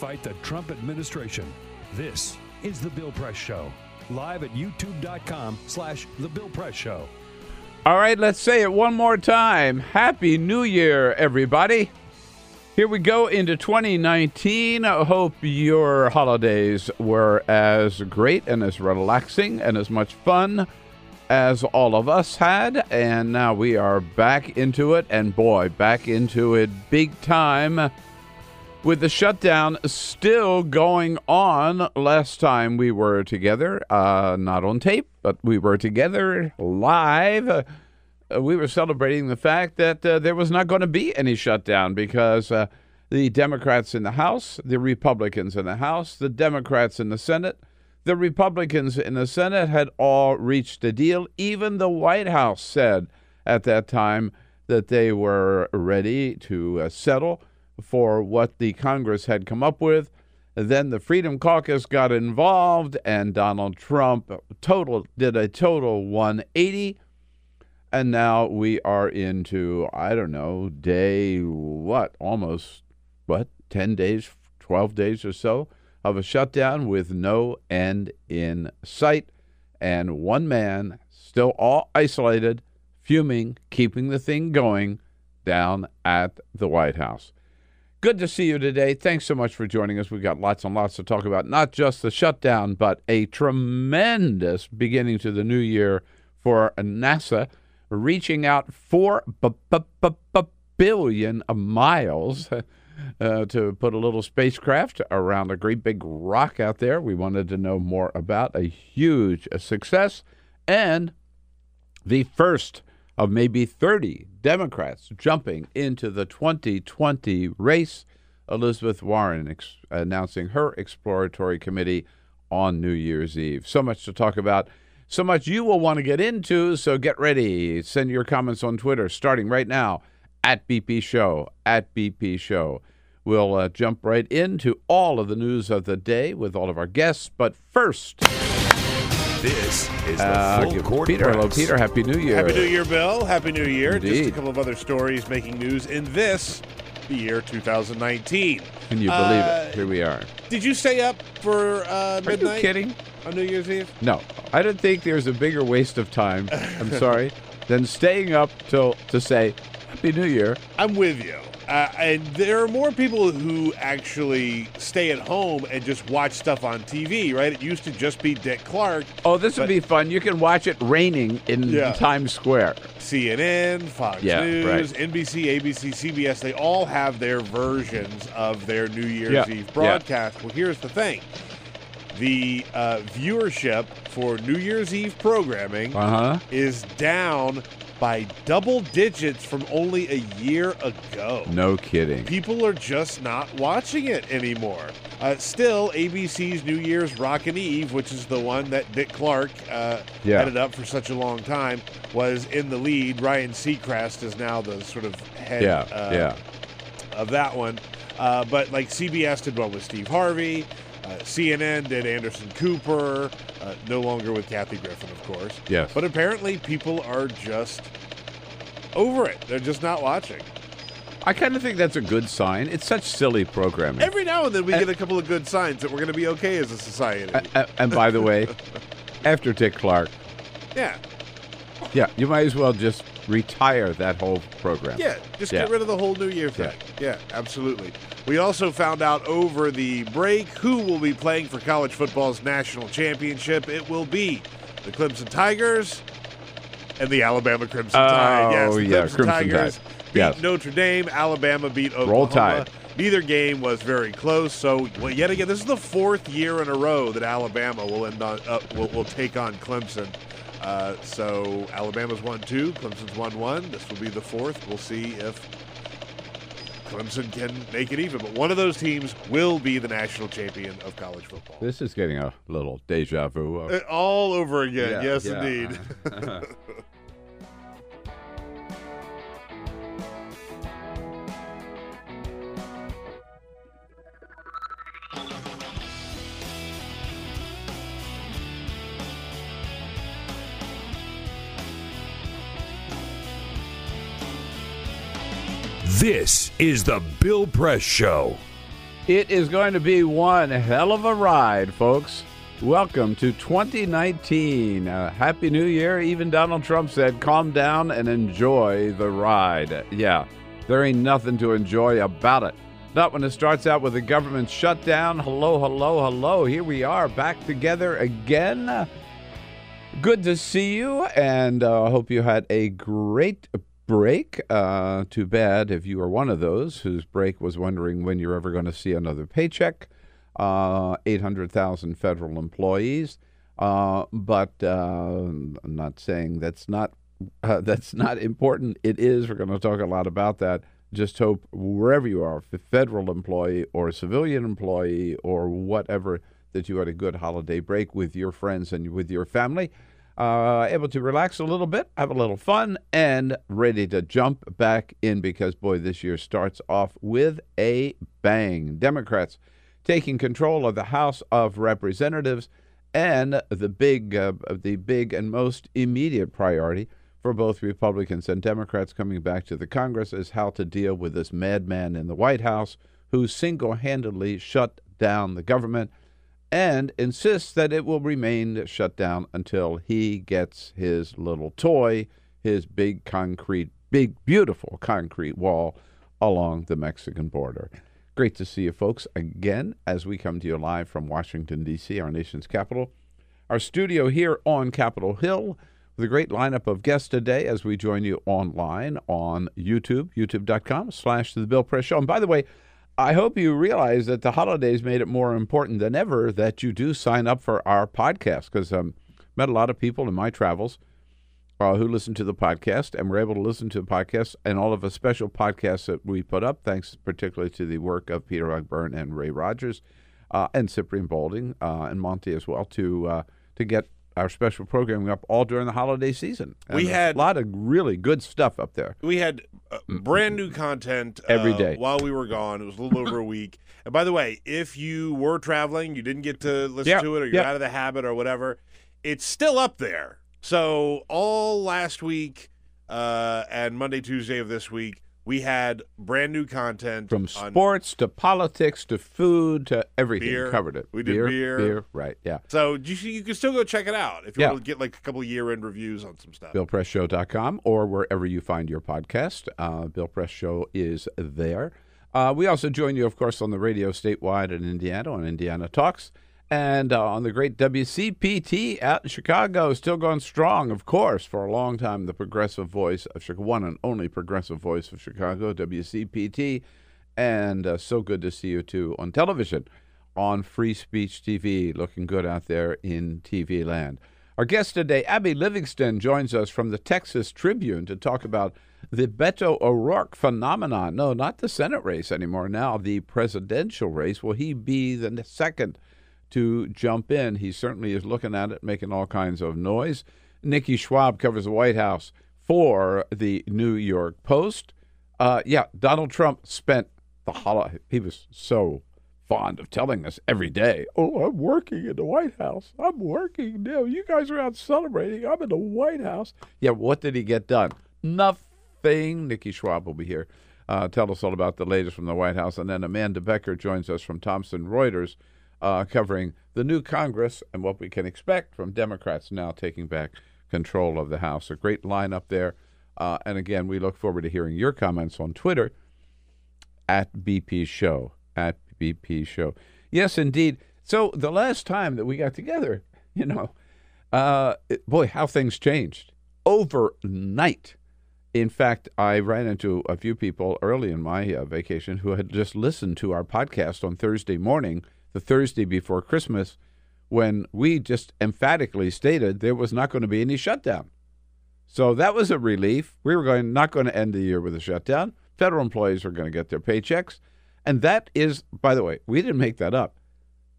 fight the Trump administration. This is The Bill Press Show, live at youtube.com slash The Bill Press Show. All right, let's say it one more time. Happy New Year, everybody. Here we go into 2019. I hope your holidays were as great and as relaxing and as much fun as all of us had. And now we are back into it, and boy, back into it big time. With the shutdown still going on, last time we were together, uh, not on tape, but we were together live. Uh, we were celebrating the fact that uh, there was not going to be any shutdown because uh, the Democrats in the House, the Republicans in the House, the Democrats in the Senate, the Republicans in the Senate had all reached a deal. Even the White House said at that time that they were ready to uh, settle for what the Congress had come up with. Then the Freedom Caucus got involved, and Donald Trump total did a total 180. And now we are into I don't know day what almost what ten days, twelve days or so of a shutdown with no end in sight, and one man still all isolated, fuming, keeping the thing going down at the White House. Good to see you today. Thanks so much for joining us. We've got lots and lots to talk about, not just the shutdown, but a tremendous beginning to the new year for NASA, reaching out 4 b- b- b- billion miles uh, to put a little spacecraft around a great big rock out there. We wanted to know more about a huge success and the first of maybe 30 Democrats jumping into the 2020 race. Elizabeth Warren ex- announcing her exploratory committee on New Year's Eve. So much to talk about, so much you will want to get into. So get ready. Send your comments on Twitter starting right now at BP Show, at BP Show. We'll uh, jump right into all of the news of the day with all of our guests. But first, This is the uh, full court Peter, press. hello, Peter. Happy New Year. Happy New Year, Bill. Happy New Year. Just a couple of other stories making news in this, the year 2019. Can you believe Uh, it? Here we are. Did you stay up for uh, Are you midnight kidding? on New Year's Eve? No, I don't think there's a bigger waste of time. I'm sorry, than staying up till to say Happy New Year. I'm with you. Uh, and there are more people who actually stay at home and just watch stuff on TV, right? It used to just be Dick Clark, Oh, this would be fun. You can watch it raining in Yeah. Times Square. CNN, Fox Yeah, News, right. NBC, ABC, CBS, they all have their versions of their New Year's Yeah, Eve broadcast. Well, here's the thing the uh, viewership for New Year's Eve programming Uh huh. is down by double digits from only a year ago. No kidding. People are just not watching it anymore. Uh, still, ABC's New Year's Rockin' Eve, which is the one that Dick Clark uh, Yeah. headed up for such a long time, was in the lead. Ryan Seacrest is now the sort of head Yeah, uh, yeah. of that one. Uh, but like CBS did one with Steve Harvey. Uh, CNN did Anderson Cooper, uh, no longer with Kathy Griffin, of course. Yes. But apparently, people are just over it. They're just not watching. I kind of think that's a good sign. It's such silly programming. Every now and then, we And- get a couple of good signs that we're going to be okay as a society. A- a- and by the way, after Dick Clark, yeah, yeah, you might as well just retire that whole program. yeah. Just Yeah. get rid of the whole New Year thing. Yeah. absolutely. We also found out over the break who will be playing for college football's national championship. It will be the Clemson Tigers and the Alabama Crimson Tide. Yes, Oh, the yeah, Clemson, Crimson Tigers Tide. beat Yes. Notre Dame. Alabama beat Oklahoma. Roll Tide. Neither game was very close. So, well, yet again, this is the fourth year in a row that Alabama will end on uh, will, will take on Clemson. Uh, so Alabama's won two, Clemson's won one. This will be the fourth. We'll see if Clemson can make it even. But one of those teams will be the national champion of college football. This is getting a little deja vu. Uh, All over again. Yeah, yes, yeah. indeed. This is the Bill Press Show. It is going to be one hell of a ride, folks. Welcome to 2019. Uh, Happy New Year. Even Donald Trump said, calm down and enjoy the ride. Yeah, there ain't nothing to enjoy about it. Not when it starts out with a government shutdown. Hello, hello, hello. Here we are back together again. Good to see you, and I uh, hope you had a great break. Uh, too bad if you are one of those whose break was wondering when you're ever going to see another paycheck. Uh, 800,000 federal employees. Uh, but uh, I'm not saying that's not uh, that's not important. It is. We're going to talk a lot about that. Just hope wherever you are, federal employee or civilian employee or whatever, that you had a good holiday break with your friends and with your family uh, able to relax a little bit, have a little fun, and ready to jump back in because, boy, this year starts off with a bang. Democrats taking control of the House of Representatives, and the big, uh, the big and most immediate priority for both Republicans and Democrats coming back to the Congress is how to deal with this madman in the White House who single-handedly shut down the government and insists that it will remain shut down until he gets his little toy, his big concrete, big, beautiful concrete wall along the Mexican border. Great to see you folks again as we come to you live from Washington, D.C., our nation's capital. Our studio here on Capitol Hill with a great lineup of guests today as we join you online on YouTube, youtube.com slash The Bill Press Show. And by the way, I hope you realize that the holidays made it more important than ever that you do sign up for our podcast because um, met a lot of people in my travels uh, who listen to the podcast and were able to listen to the podcast and all of the special podcasts that we put up, thanks particularly to the work of Peter Ogburn and Ray Rogers uh, and Cyprian Balding uh, and Monty as well to uh, to get our special programming up all during the holiday season. We had- a lot of really good stuff up there. We had uh, brand new content uh, Every day. while we were gone. It was a little over a week. And by the way, if you were traveling, you didn't get to listen Yeah, to it, or you're yeah. out of the habit, or whatever, it's still up there. So all last week uh, and Monday, Tuesday of this week, we had brand new content From sports to politics to food to everything, Beer. covered it. We did beer, beer. beer, right? Yeah. So you, you can still go check it out if you Yeah. want to get like a couple year end reviews on some stuff. BillPressShow.com or wherever you find your podcast. Uh, Bill Press Show is there. Uh, we also join you, of course, on the radio statewide in Indiana on Indiana Talks and uh, on the great WCPT out in Chicago, still going strong, of course, for a long time. The progressive voice of Chicago, one and only progressive voice of Chicago, WCPT. And uh, so good to see you too on television on Free Speech TV. Looking good out there in TV land. Our guest today, Abby Livingston, joins us from the Texas Tribune to talk about the Beto O'Rourke phenomenon. No, not the Senate race anymore. Now, the presidential race. Will he be the second to jump in? He certainly is looking at it, making all kinds of noise. Nikki Schwab covers the White House for the New York Post. Uh, yeah, Donald Trump spent the holiday. He was so fond of telling us every day, "Oh, I'm working in the White House. I'm working now. You guys are out celebrating. I'm in the White House." Yeah, what did he get done? Nothing. Nikki Schwab will be here. Uh, tell us all about the latest from the White House, and then Amanda Becker joins us from Thomson Reuters, uh, covering the new Congress and what we can expect from Democrats now taking back control of the House. A great lineup there. Uh, and again, we look forward to hearing your comments on Twitter at BP Show. At BP Show. Yes, indeed. So the last time that we got together, you know, uh, it- boy, how things changed overnight. In fact, I ran into a few people early in my uh, vacation who had just listened to our podcast on Thursday morning, the Thursday before Christmas, when we just emphatically stated there was not going to be any shutdown. So that was a relief. We were going not going to end the year with a shutdown. Federal employees were going to get their paychecks. And that is, by the way, we didn't make that up.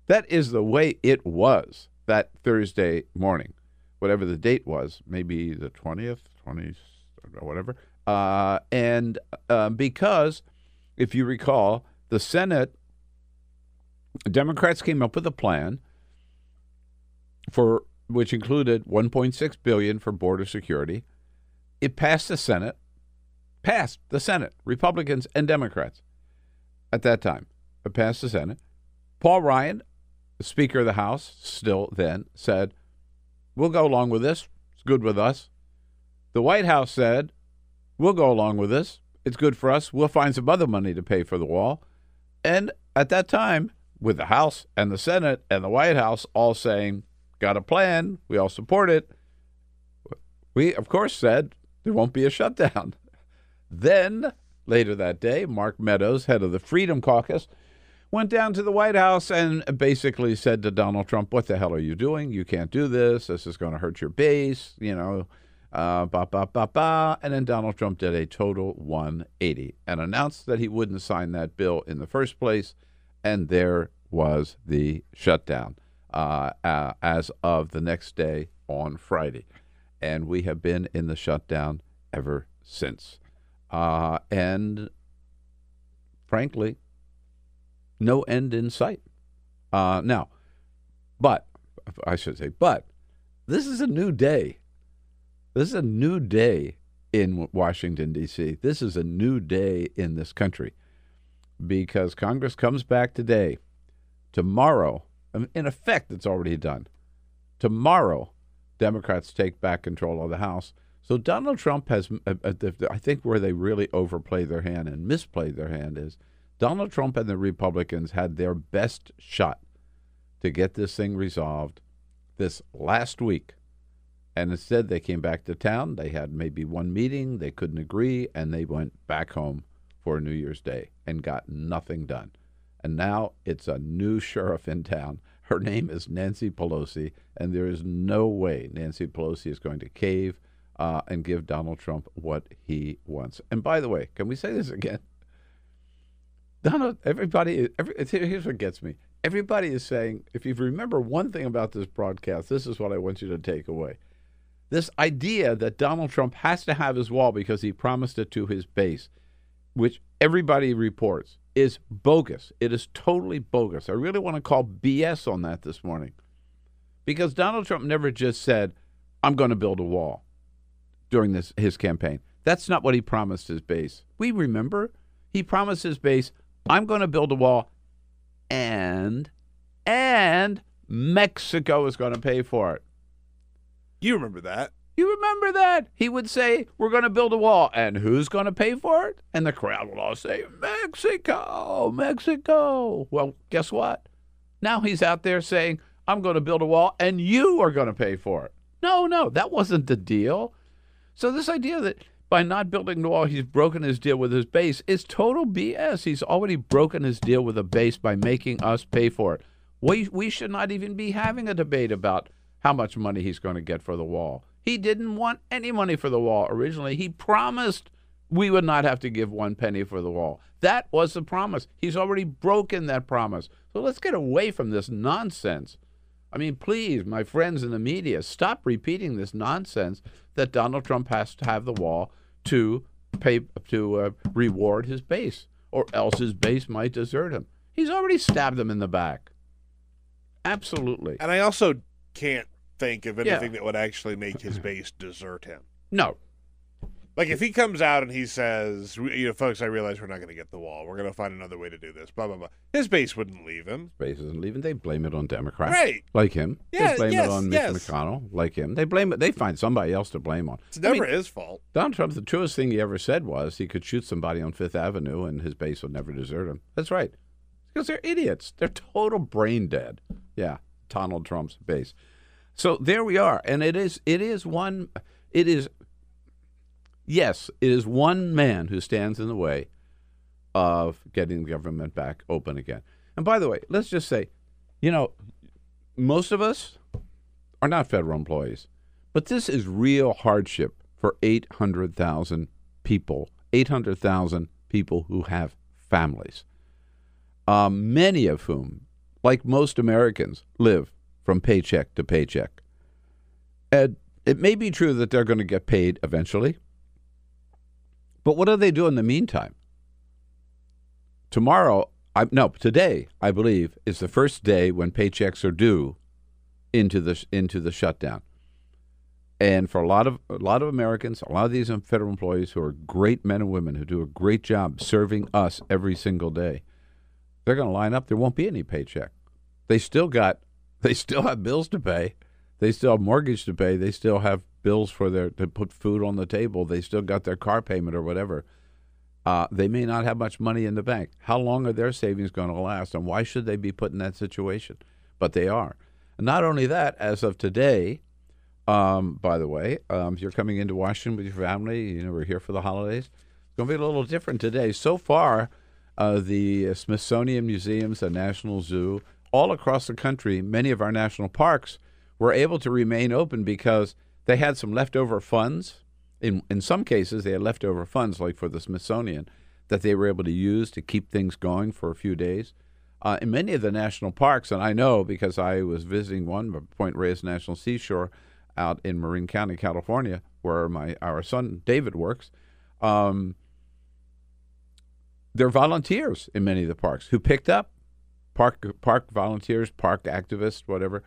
That is the way it was that Thursday morning, whatever the date was, maybe the 20th, 20th, or whatever. Uh, and uh, because, if you recall, the Senate, Democrats came up with a plan for which included 1.6 billion for border security. It passed the Senate, passed the Senate, Republicans and Democrats at that time. It passed the Senate. Paul Ryan, the Speaker of the House, still then said, "We'll go along with this. It's good with us." The White House said, "We'll go along with this. It's good for us. We'll find some other money to pay for the wall." And at that time, with the House and the Senate and the White House all saying, got a plan, we all support it, we, of course, said there won't be a shutdown. Then, later that day, Mark Meadows, head of the Freedom Caucus, went down to the White House and basically said to Donald Trump, What the hell are you doing? You can't do this. This is going to hurt your base, you know, uh, ba, ba, ba, ba. And then Donald Trump did a total 180 and announced that he wouldn't sign that bill in the first place. And there was the shutdown uh, uh, as of the next day on Friday. And we have been in the shutdown ever since. Uh, and frankly, no end in sight. Uh, now, but I should say, but this is a new day. This is a new day in Washington, D.C. This is a new day in this country because Congress comes back today. Tomorrow, in effect, it's already done. Tomorrow, Democrats take back control of the House. So Donald Trump has, uh, uh, I think, where they really overplayed their hand and misplayed their hand is Donald Trump and the Republicans had their best shot to get this thing resolved this last week. And instead, they came back to town. They had maybe one meeting. They couldn't agree, and they went back home for New Year's Day and got nothing done. And now it's a new sheriff in town. Her name is Nancy Pelosi, and there is no way Nancy Pelosi is going to cave uh, and give Donald Trump what he wants. And by the way, can we say this again? Donald, everybody, every, here's what gets me. Everybody is saying, if you remember one thing about this broadcast, this is what I want you to take away. This idea that Donald Trump has to have his wall because he promised it to his base, which everybody reports, is bogus. It is totally bogus. I really want to call BS on that this morning. Because Donald Trump never just said, I'm going to build a wall during this his campaign. That's not what he promised his base. We remember he promised his base, I'm going to build a wall and and Mexico is going to pay for it. You remember that? You remember that? He would say, We're going to build a wall. And who's going to pay for it? And the crowd will all say, Mexico, Mexico. Well, guess what? Now he's out there saying, I'm going to build a wall and you are going to pay for it. No, no, that wasn't the deal. So, this idea that by not building the wall, he's broken his deal with his base is total BS. He's already broken his deal with the base by making us pay for it. We, we should not even be having a debate about how much money he's going to get for the wall. He didn't want any money for the wall originally. He promised we would not have to give one penny for the wall. That was the promise. He's already broken that promise. So let's get away from this nonsense. I mean, please, my friends in the media, stop repeating this nonsense that Donald Trump has to have the wall to pay to uh, reward his base. or else his base might desert him. He's already stabbed them in the back. Absolutely. And I also can't think of Yeah. anything that would actually make his base desert him. No. Like if he comes out and he says, "You know, folks, I realize we're not going to get the wall. We're going to find another way to do this." Blah blah blah. His base wouldn't leave him. His base isn't leaving. They blame it on Democrats. Right. Like him. Yeah, they blame yes, it on Mitch yes. McConnell. Like him. They blame it. They find somebody else to blame on. It's I never mean, his fault. Donald Trump, the truest thing he ever said was he could shoot somebody on Fifth Avenue and his base would never desert him. That's right. Because they're idiots. They're total brain dead. Yeah, Donald Trump's base. So there we are. And it is it is one it is yes, it is one man who stands in the way of getting the government back open again. And by the way, let's just say, you know, most of us are not federal employees. But this is real hardship for 800,000 people, 800,000 people who have families, um, many of whom, like most Americans, live from paycheck to paycheck. And it may be true that they're going to get paid eventually, but what do they do in the meantime? Tomorrow, I, no, today, I believe, is the first day when paychecks are due into the into the shutdown. And for a lot of a lot of Americans, a lot of these federal employees who are great men and women who do a great job serving us every single day, they're going to line up. There won't be any paycheck. They still got, they still have bills to pay. They still have mortgage to pay. They still have bills for their to put food on the table. They still got their car payment or whatever. Uh, they may not have much money in the bank. How long are their savings going to last, and why should they be put in that situation? But they are. And not only that, as of today, um, by the way, um, if you're coming into Washington with your family, you know we're here for the holidays. It's going to be a little different today. So far, uh, the Smithsonian museums, the National Zoo, all across the country, many of our national parks were able to remain open because they had some leftover funds. In in some cases, they had leftover funds, like for the Smithsonian, that they were able to use to keep things going for a few days. Uh, in many of the national parks, and I know because I was visiting one, Point Reyes National Seashore, out in Marin County, California, where my our son David works. Um, they're volunteers in many of the parks who picked up park park volunteers, park activists, whatever,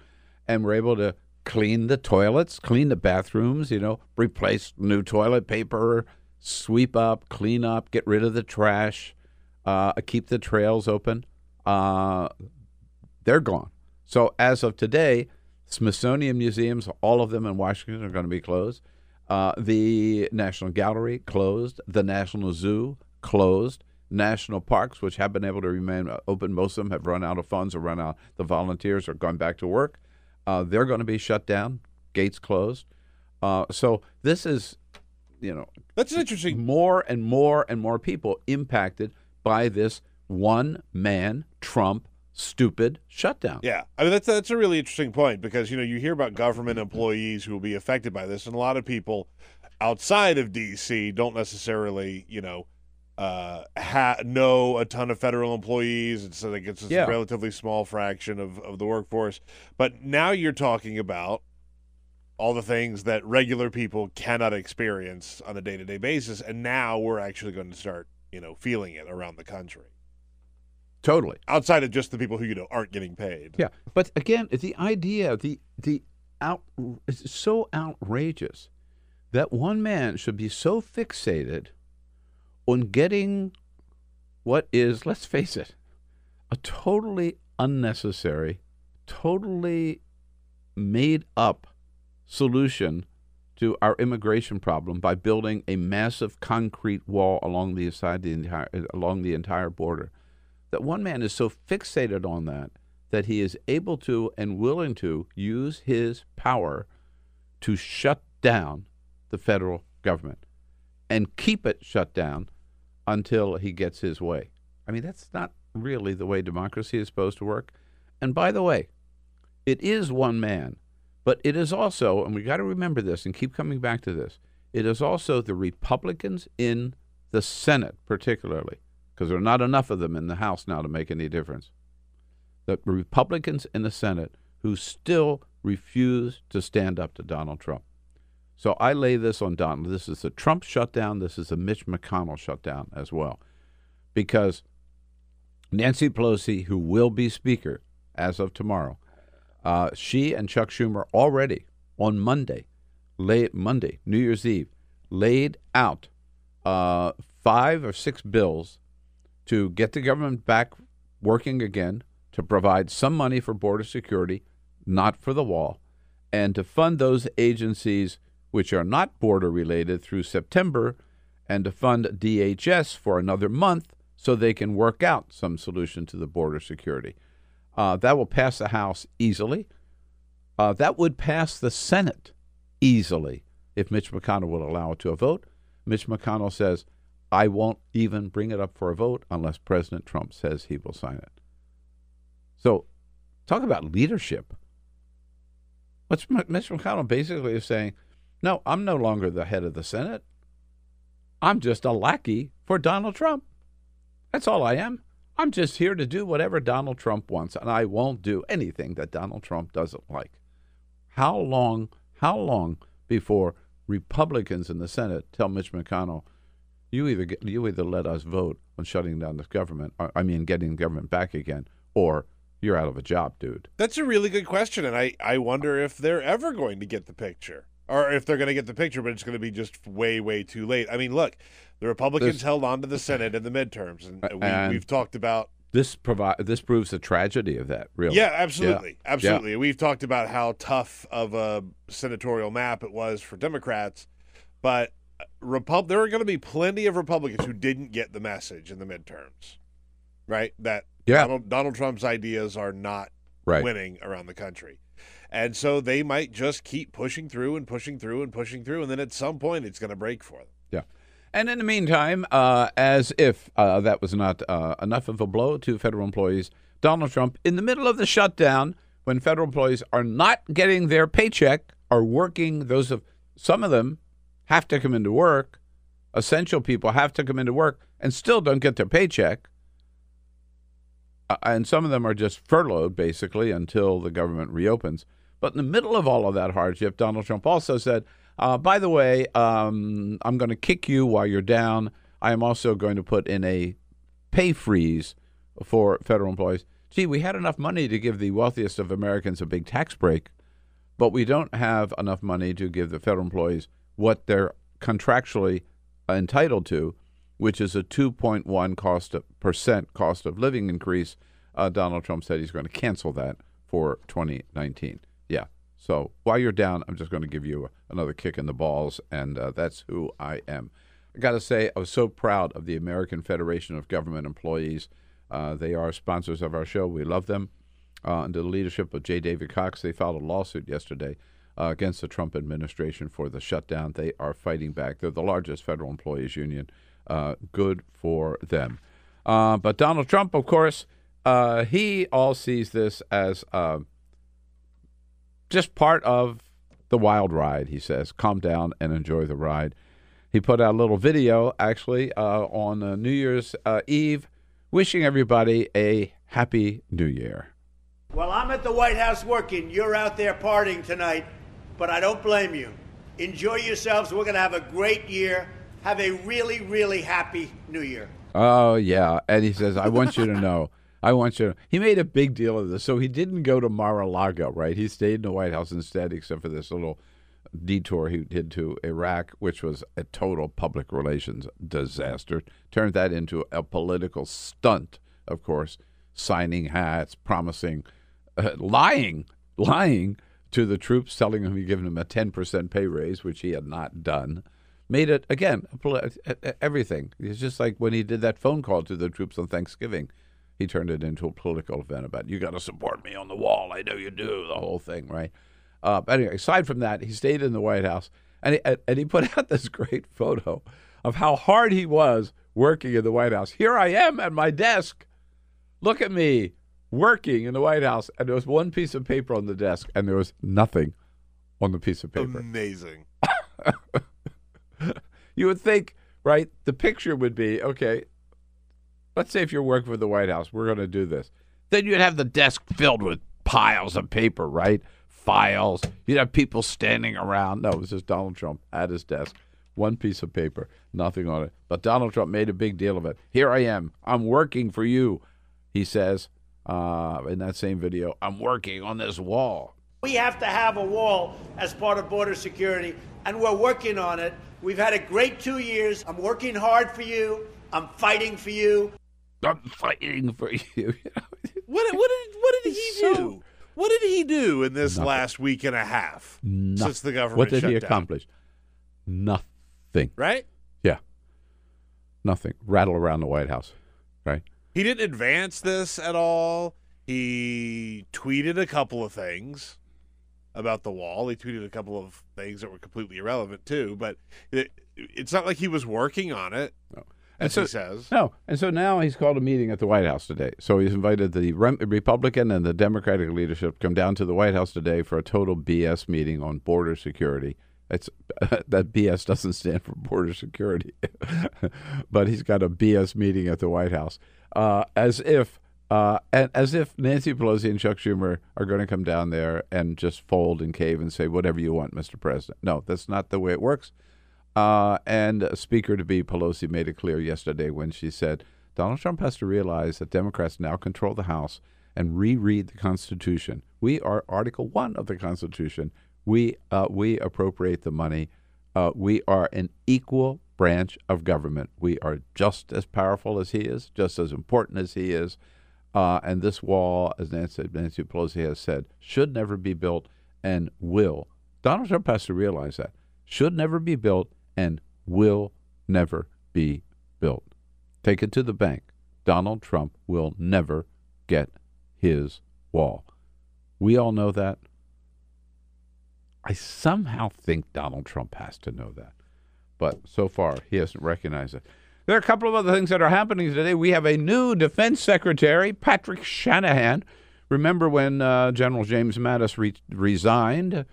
and were able to clean the toilets, clean the bathrooms, you know, replace new toilet paper, sweep up, clean up, get rid of the trash, uh, keep the trails open. Uh, they're gone. So as of today, Smithsonian museums, all of them in Washington, are going to be closed. Uh, the National Gallery closed. The National Zoo closed. National parks, which have been able to remain open, most of them have run out of funds or run out. The volunteers are going back to work. Uh, they're going to be shut down. Gates closed. Uh, so this is, you know, That's interesting. more and more and more people impacted by this one man Trump stupid shutdown. Yeah, I mean that's that's a really interesting point because you know you hear about government employees who will be affected by this, and a lot of people outside of DC don't necessarily you know uh, ha- know a ton of federal employees, and so like it's a Yeah. relatively small fraction of of the workforce. But now you're talking about all the things that regular people cannot experience on a day to day basis, and now we're actually going to start you know feeling it around the country Totally. outside of just the people who you know aren't getting paid. Yeah, but again, the idea, the the out, it's so outrageous that one man should be so fixated on getting what is, let's face it, a totally unnecessary, totally made up solution to our immigration problem by building a massive concrete wall along the side the entire along the entire border. That one man is so fixated on that that he is able to and willing to use his power to shut down the federal government and keep it shut down until he gets his way. I mean, that's not really the way democracy is supposed to work. And by the way, it is one man, but it is also, and we got to remember this and keep coming back to this, it is also the Republicans in the Senate, particularly, because there are not enough of them in the House now to make any difference. The Republicans in the Senate who still refuse to stand up to Donald Trump. So I lay this on Donald. This is a Trump shutdown. This is a Mitch McConnell shutdown as well. because Nancy Pelosi, who will be Speaker as of tomorrow, uh, she and Chuck Schumer already on Monday, late Monday, New Year's Eve, laid out uh, five or six bills to get the government back working again, to provide some money for border security, not for the wall, and to fund those agencies which are not border related through September, and to fund DHS for another month so they can work out some solution to the border security. Uh, that will pass the House easily. Uh, that would pass the Senate easily if Mitch McConnell would allow it to a vote. Mitch McConnell says, I won't even bring it up for a vote unless President Trump says he will sign it. So, talk about leadership. What's Mitch McConnell basically is saying, no, I'm no longer the head of the Senate. I'm just a lackey for Donald Trump. That's all I am. I'm just here to do whatever Donald Trump wants, and I won't do anything that Donald Trump doesn't like. How long, how long before Republicans in the Senate tell Mitch McConnell, you either get, you either let us vote on shutting down this government, or, I mean getting the government back again, or you're out of a job, dude. That's a really good question, and I, I wonder if they're ever going to get the picture. Or if they're going to get the picture, but it's going to be just way, way too late. I mean, look, the Republicans There's- held on to the Senate in the midterms, and we, And- we've talked about This provide this proves the tragedy of that. Really, Yeah, absolutely, absolutely. We've talked about how tough of a senatorial map it was for Democrats, but uh, Repub- there are going to be plenty of Republicans who didn't get the message in the midterms, right? That Yeah. Donald, Donald Trump's ideas are not right. winning around the country. And so they might just keep pushing through and pushing through and pushing through, and then at some point it's going to break for them. Yeah. And in the meantime, uh, as if uh, that was not uh, enough of a blow to federal employees, Donald Trump, in the middle of the shutdown, when federal employees are not getting their paycheck, are working, those of some of them have to come into work, essential people have to come into work and still don't get their paycheck. Uh, and some of them are just furloughed basically until the government reopens. But in the middle of all of that hardship, Donald Trump also said, uh, by the way, um, I'm going to kick you while you're down. I am also going to put in a pay freeze for federal employees. Gee, we had enough money to give the wealthiest of Americans a big tax break, but we don't have enough money to give the federal employees what they're contractually entitled to, which is a 2.1 cost of, percent cost of living increase. Uh, Donald Trump said he's going to cancel that for 2019. Yeah. So while you're down, I'm just going to give you another kick in the balls, and uh, that's who I am. I got to say, I was so proud of the American Federation of Government Employees. Uh, they are sponsors of our show. We love them. Uh, under the leadership of J. David Cox, they filed a lawsuit yesterday uh, against the Trump administration for the shutdown. They are fighting back. They're the largest federal employees union. Uh, good for them. Uh, but Donald Trump, of course, uh, he all sees this as uh, just part of the wild ride, he says. Calm down and enjoy the ride. He put out a little video, actually, uh, on uh, New Year's Eve, wishing everybody a happy New Year. Well, I'm at the White House working. You're out there partying tonight, but I don't blame you. Enjoy yourselves. We're going to have a great year. Have a really, really happy New Year. Oh yeah, and he says, "I want you to know." I want you to. He made a big deal of this, so he didn't go to Mar-a-Lago, right? He stayed in the White House instead, except for this little detour he did to Iraq, which was a total public relations disaster. Turned that into a political stunt, of course, signing hats, promising, uh, lying, lying to the troops, telling them he'd given them a 10% pay raise, which he had not done. Made it, again, everything. It's just like when he did that phone call to the troops on Thanksgiving. He turned it into a political event about, you got to support me on the wall. I know you do, the whole thing, right? Uh, but anyway, aside from that, he stayed in the White House and he, and he put out this great photo of how hard he was working in the White House. Here I am at my desk. Look at me working in the White House. And there was one piece of paper on the desk, and there was nothing on the piece of paper. Amazing. You would think, right? The picture would be okay. Let's say if you're working for the White House, we're going to do this. Then you'd have the desk filled with piles of paper, right? Files. You'd have people standing around. No, it was just Donald Trump at his desk one piece of paper, nothing on it. But Donald Trump made a big deal of it. Here I am. I'm working for you, he says uh, in that same video. I'm working on this wall. We have to have a wall as part of border security, and we're working on it. We've had a great two years. I'm working hard for you. I'm fighting for you. I'm fighting for you. What, what did what did he So- do? What did he do in this Nothing. last week and a half Nothing. since the government What did shut he down? accomplish? Nothing. Right? Yeah. Nothing. Rattle around the White House. Right. He didn't advance this at all. He tweeted a couple of things about the wall. He tweeted a couple of things that were completely irrelevant too. But it, it's not like he was working on it, And as so, he says. No, and so now he's called a meeting at the White House today. So he's invited the Rem- Republican and the Democratic leadership come down to the White House today for a total BS meeting on border security. It's that BS doesn't stand for border security, but he's got a BS meeting at the White House, uh, as if uh, and as if Nancy Pelosi and Chuck Schumer are going to come down there and just fold and cave and say whatever you want, Mr. President. No, that's not the way it works. Uh, and Speaker to be Pelosi made it clear yesterday when she said Donald Trump has to realize that Democrats now control the House and reread the Constitution. We are Article One of the Constitution. We uh, we appropriate the money. Uh, we are an equal branch of government. We are just as powerful as he is, just as important as he is. Uh, and this wall, as Nancy, Nancy Pelosi has said, should never be built and will. Donald Trump has to realize that should never be built and will never be built. Take it to the bank. Donald Trump will never get his wall. We all know that. I somehow think Donald Trump has to know that. But so far, he hasn't recognized it. There are a couple of other things that are happening today. We have a new defense secretary, Patrick Shanahan. Remember when uh, General James Mattis re- resigned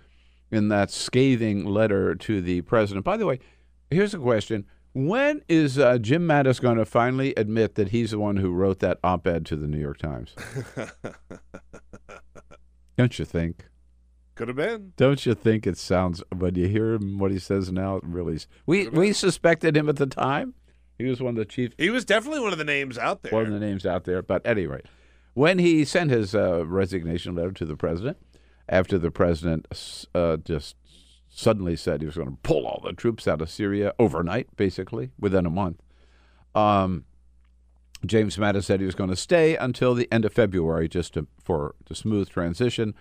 in that scathing letter to the president? By the way, here's a question. When is uh, Jim Mattis going to finally admit that he's the one who wrote that op ed to the New York Times? Don't you think? Could have been. Don't you think it sounds when you hear him what he says now? It really, s- we we suspected him at the time. He was one of the chief, He was definitely one of the names out there. one of the names out there. But at any rate, when he sent his uh, resignation letter to the president, after the president uh, just suddenly said he was going to pull all the troops out of Syria overnight, basically within a month, um, James Mattis said he was going to stay until the end of February, just to, for the smooth transition.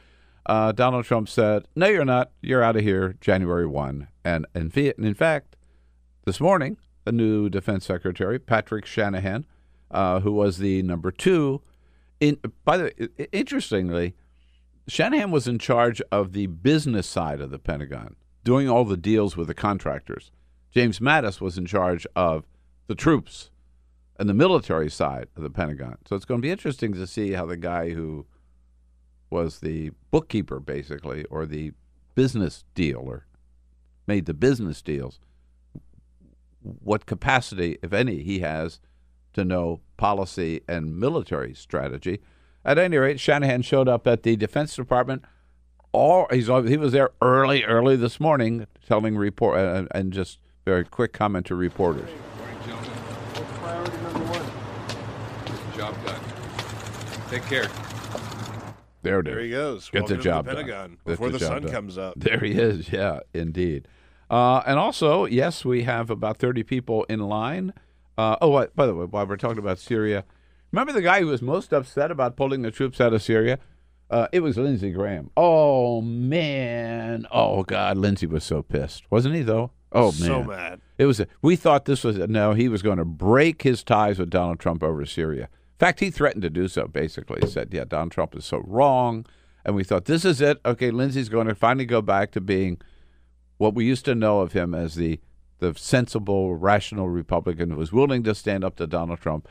Uh, Donald Trump said, "No, you're not. You're out of here January one." And in, in fact, this morning, new Defense Secretary, Patrick Shanahan, uh, who was the number two, in by the interestingly, Shanahan was in charge of the business side of the Pentagon, doing all the deals with the contractors. James Mattis was in charge of the troops and the military side of the Pentagon. So it's going to be interesting to see how the guy who was the bookkeeper, basically, or the business dealer, made the business deals, what capacity, if any, he has to know policy and military strategy. At any rate, Shanahan showed up at the Defense Department. All he's he was there early, early this morning, telling report uh, and just very quick comment to reporters. Job done. Take care. There it there is. he goes. Get Welcome the job the done. Pentagon Get before the the, sun done. comes up. There he is. Yeah, indeed. Uh, and also, yes, we have about 30 people in line. Uh, oh, by the way, while we're talking about Syria, remember the guy who was most upset about pulling the troops out of Syria? Uh, it was Lindsey Graham. Oh, man. Oh, God. Lindsey was so pissed. Wasn't he, though? Oh, man. So mad. It was. A, we thought this was no. He was going to break his ties with Donald Trump over Syria. In fact, he threatened to do so. Basically, he said, "Yeah, Donald Trump is so wrong," and we thought this is it. Okay, Lindsey's going to finally go back to being what we used to know of him as the the sensible, rational Republican who was willing to stand up to Donald Trump.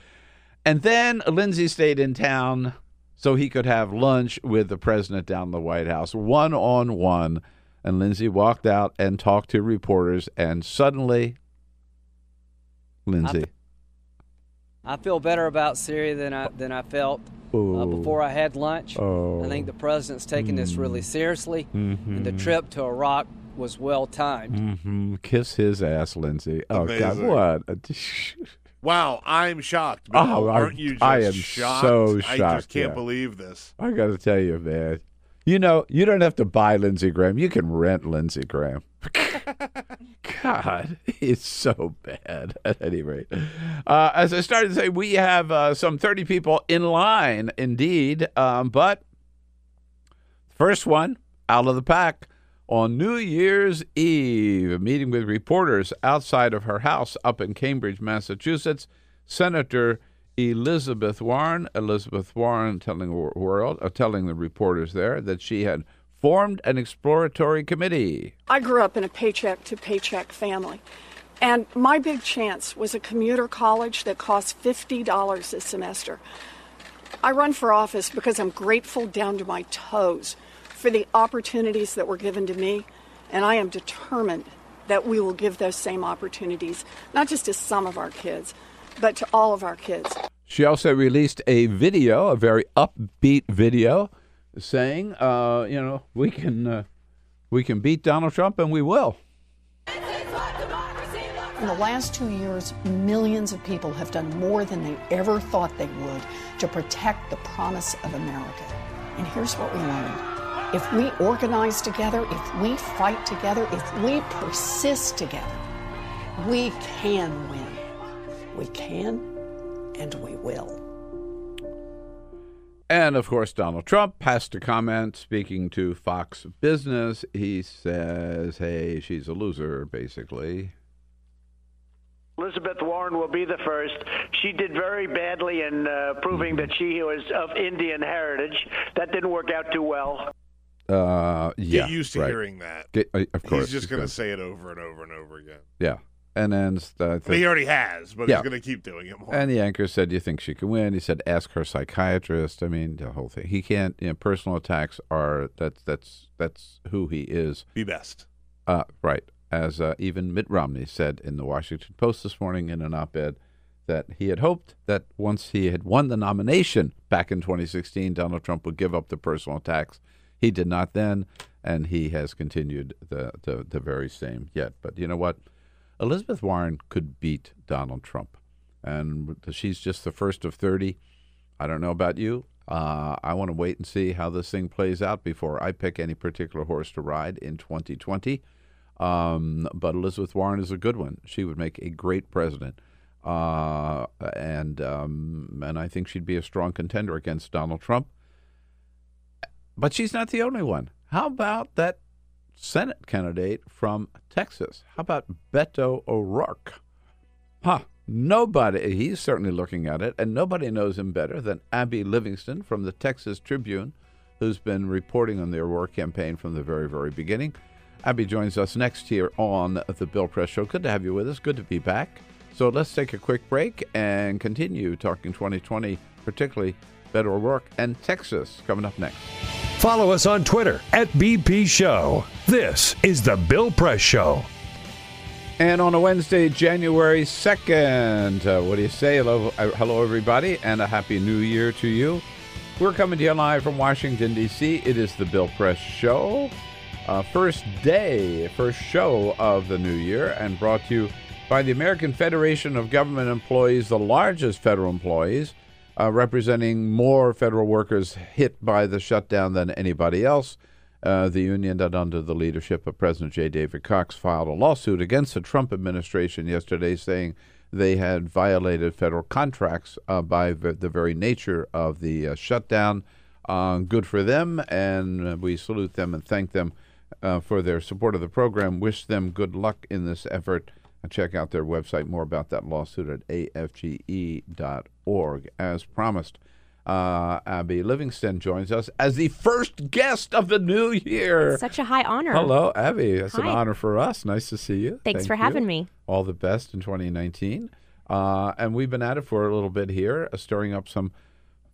And then Lindsey stayed in town so he could have lunch with the president down the White House, one on one. And Lindsey walked out and talked to reporters, and suddenly, Lindsey, I feel better about Syria than I than I felt uh, Oh. before I had lunch. Oh. I think the president's taking this really seriously, and Mm-hmm. the trip to Iraq was well timed. hmm Kiss his ass, Lindsey. Oh God, what? a- Wow, I'm shocked. Bill. Oh, I'm- aren't you just I am shocked? so shocked. I just can't yeah. believe this. I got to tell you, man. You know, you don't have to buy Lindsey Graham. You can rent Lindsey Graham. God, it's so bad. At any rate, uh, as I started to say, we have uh, some 30 people in line, indeed. Um, but first one out of the pack on New Year's Eve, meeting with reporters outside of her house up in Cambridge, Massachusetts. Senator Elizabeth Warren, Elizabeth Warren, telling the world, uh, telling the reporters there that she had formed an exploratory committee. I grew up in a paycheck to paycheck family. And my big chance was a commuter college that cost $50 a semester. I run for office because I'm grateful down to my toes for the opportunities that were given to me, and I am determined that we will give those same opportunities, not just to some of our kids, but to all of our kids. She also released a video, a very upbeat video, saying, uh, you know, we can uh, we can beat Donald Trump and we will. In the last two years, millions of people have done more than they ever thought they would to protect the promise of America. And here's what we learned. If we organize together, if we fight together, if we persist together, we can win. We can and we will. And of course, Donald Trump has to comment. Speaking to Fox Business, he says, "Hey, she's a loser, basically." Elizabeth Warren will be the first. She did very badly in uh, proving that she was of Indian heritage. That didn't work out too well. Uh, yeah, Get used to right. hearing that. Get- uh, of course, He's just going gonna- say it over and over and over again. Yeah, and then uh, he already has, but Yeah. he's going to keep doing it more. And the anchor said, "Do you think she can win?" He said, "Ask her psychiatrist." I mean, the whole thing. He can't. You know, personal attacks are that's that's that's who he is. Be best. Uh, right. As uh, even Mitt Romney said in the Washington Post this morning in an op-ed, that he had hoped that once he had won the nomination back in 2016, Donald Trump would give up the personal attacks. He did not then, and he has continued the the, the very same yet. But you know what? Elizabeth Warren could beat Donald Trump, and she's just the first of 30. I don't know about you. Uh, I want to wait and see how this thing plays out before I pick any particular horse to ride in 2020. Um, but Elizabeth Warren is a good one. She would make a great president, uh, and um, and I think she'd be a strong contender against Donald Trump. But she's not the only one. How about that Senate candidate from Texas? How about Beto O'Rourke? Huh. Nobody, he's certainly looking at it, and nobody knows him better than Abby Livingston from the Texas Tribune, who's been reporting on the O'Rourke campaign from the very, very beginning. Abby joins us next here on the Bill Press Show. Good to have you with us. Good to be back. So let's take a quick break and continue talking 2020, particularly Beto O'Rourke and Texas coming up next. Follow us on Twitter at BP Show. This is The Bill Press Show. And on a Wednesday, January 2nd, uh, what do you say? Hello, uh, hello, everybody, and a Happy New Year to you. We're coming to you live from Washington, D.C. It is the Bill Press Show. Uh, first day, first show of the new year, and brought to you by the American Federation of Government Employees, the largest federal employees, uh, representing more federal workers hit by the shutdown than anybody else. Uh, the union that, under the leadership of President J. David Cox, filed a lawsuit against the Trump administration yesterday, saying they had violated federal contracts uh, by v- the very nature of the uh, shutdown. Uh, good for them, and we salute them and thank them uh, for their support of the program. Wish them good luck in this effort. Check out their website. More about that lawsuit at afge.org. As promised, uh, Abby Livingston joins us as the first guest of the new year. Such a high honor. Hello, Abby. It's an honor for us. Nice to see you. Thanks Thank for you. having me. All the best in 2019. Uh, and we've been at it for a little bit here, uh, stirring up some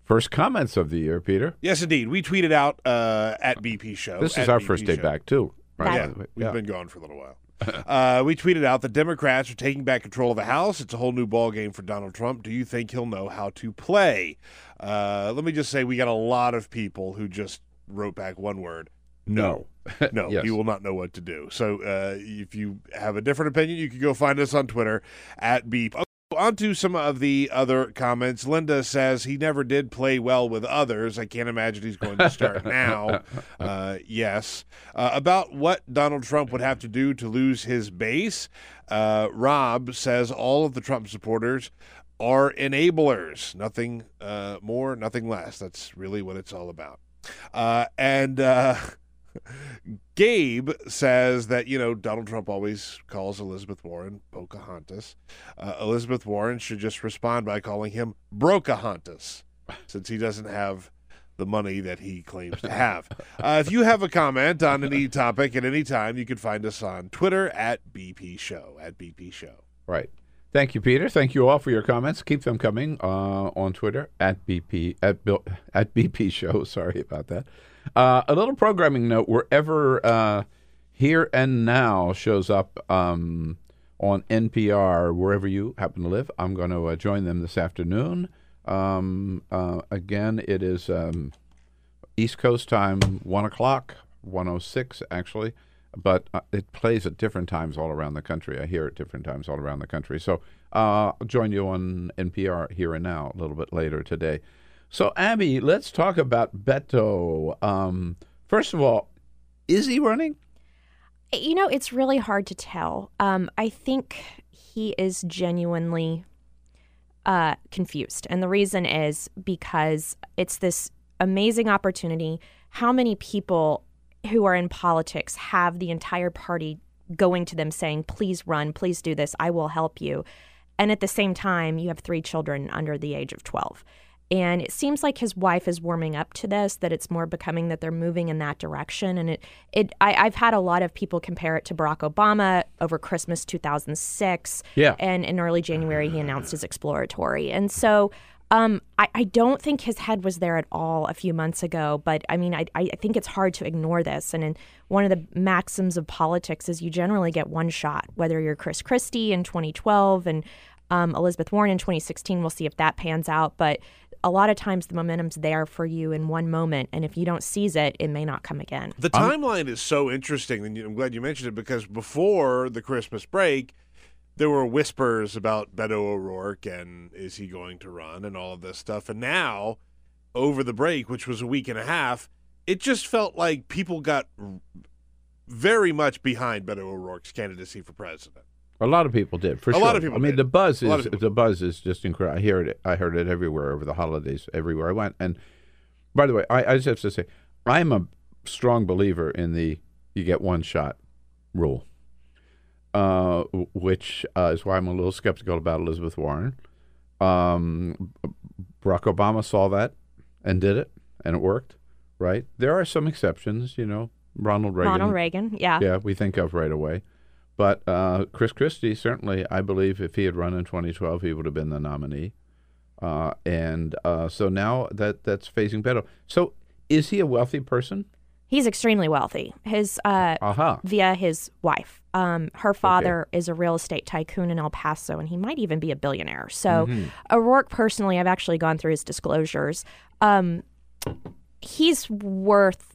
first comments of the year, Peter. Yes, indeed. We tweeted out uh, at BP Show. This is our BP first day Show. back, too. Right? Yeah, by the way. we've Yeah. been gone for a little while. uh, we tweeted out the Democrats are taking back control of the House. It's a whole new ball game for Donald Trump. Do you think he'll know how to play? Uh, let me just say, we got a lot of people who just wrote back one word: No. No, Yes. he will not know what to do. So uh, if you have a different opinion, you can go find us on Twitter at Beep. On to some of the other comments. Linda says he never did play well with others. I can't imagine he's going to start now. Uh, yes. Uh, about what Donald Trump would have to do to lose his base, uh, Rob says all of the Trump supporters are enablers. Nothing uh, more, nothing less. That's really what it's all about. Uh, and uh, Gabe says that, you know, Donald Trump always calls Elizabeth Warren Pocahontas. Uh, Elizabeth Warren should just respond by calling him Brocahontas, since he doesn't have the money that he claims to have. Uh, if you have a comment on any topic at any time, you can find us on Twitter at BP Show, at BP Show. Right. Thank you, Peter. Thank you all for your comments. Keep them coming uh, on Twitter at BP at at BP Show. Sorry about that. Uh, a little programming note: wherever uh, "Here and Now" shows up um, on NPR, wherever you happen to live, I'm going to uh, join them this afternoon. Um, uh, again, it is um, East Coast time, one o'clock, one o six actually, but uh, it plays at different times all around the country. I hear at different times all around the country. So uh, I'll join you on NPR here and now a little bit later today. So Abby, let's talk about Beto. Um, first of all, is he running? You know, it's really hard to tell. Um, I think he is genuinely uh, confused. And the reason is because it's this amazing opportunity. How many people who are in politics have the entire party going to them saying, please run, please do this, I will help you. And at the same time, you have three children under the age of 12. And it seems like his wife is warming up to this, that it's more becoming that they're moving in that direction. And it, it I, I've had a lot of people compare it to Barack Obama over Christmas 2006. Yeah. And in early January, he announced his exploratory. And so um, I, I don't think his head was there at all a few months ago, but I mean, I, I think it's hard to ignore this. And in, one of the maxims of politics is you generally get one shot, whether you're Chris Christie in 2012 and um, Elizabeth Warren in 2016. We'll see if that pans out. But a lot of times the momentum's there for you in one moment. And if you don't seize it, it may not come again. The timeline is so interesting, and I'm glad you mentioned it because before the Christmas break, there were whispers about Beto O'Rourke and is he going to run and all of this stuff. And now, over the break, which was a week and a half, it just felt like people got very much behind Beto O'Rourke's candidacy for president. A lot of people did. For A sure. lot of people I mean, did. the buzz is the buzz is just incredible. I hear it. I heard it everywhere over the holidays, everywhere I went. And by the way, I, I just have to say, I'm a strong believer in the you get one shot rule, uh, which uh, is why I'm a little skeptical about Elizabeth Warren. Um, Barack Obama saw that and did it, and it worked. Right? There are some exceptions, you know. Ronald Reagan. Ronald Reagan, yeah. Yeah, we think of right away. But uh, Chris Christie, certainly, I believe if he had run in 2012, he would have been the nominee. Uh, and uh, so now that that's facing Beto. So is he a wealthy person? He's extremely wealthy. His uh, Aha. via his wife. Um, her father is a real estate tycoon in El Paso, and he might even be a billionaire. So, Mhm. O'Rourke personally, I've actually gone through his disclosures. Um, he's worth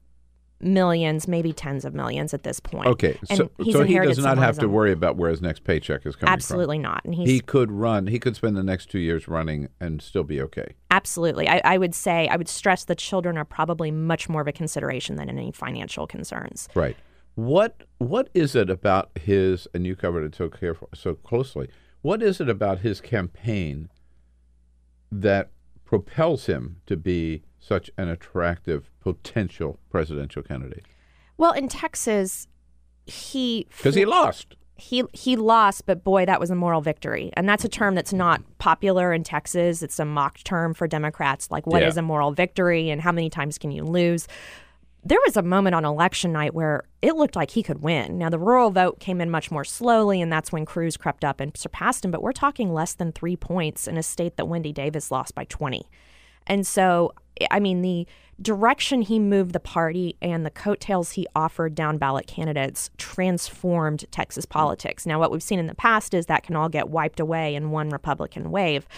millions, maybe tens of millions at this point. Okay, and so, he's so he does not have to own. worry about where his next paycheck is coming Absolutely from. not. And he's he could run. He could spend the next two years running and still be okay. Absolutely. I, I would say, I would stress the children are probably much more of a consideration than any financial concerns. Right. What What is it about his? And you covered it so careful, so closely. What is it about his campaign that propels him to be such an attractive potential presidential candidate? Well, in Texas, he Because he lost. he he lost, but boy, that was a moral victory, and that's a term that's not popular in Texas. It's a mock term for Democrats, like what is Yeah. a moral victory and how many times can you lose. There was a moment on election night where it looked like he could win. Now the rural vote came in much more slowly, and that's when Cruz crept up and surpassed him. But we're talking less than three points in a state that Wendy Davis lost by twenty. And so, I mean, the direction he moved the party and the coattails he offered down ballot candidates transformed Texas mm. politics. Now, what we've seen in the past is that can all get wiped away in one Republican wave.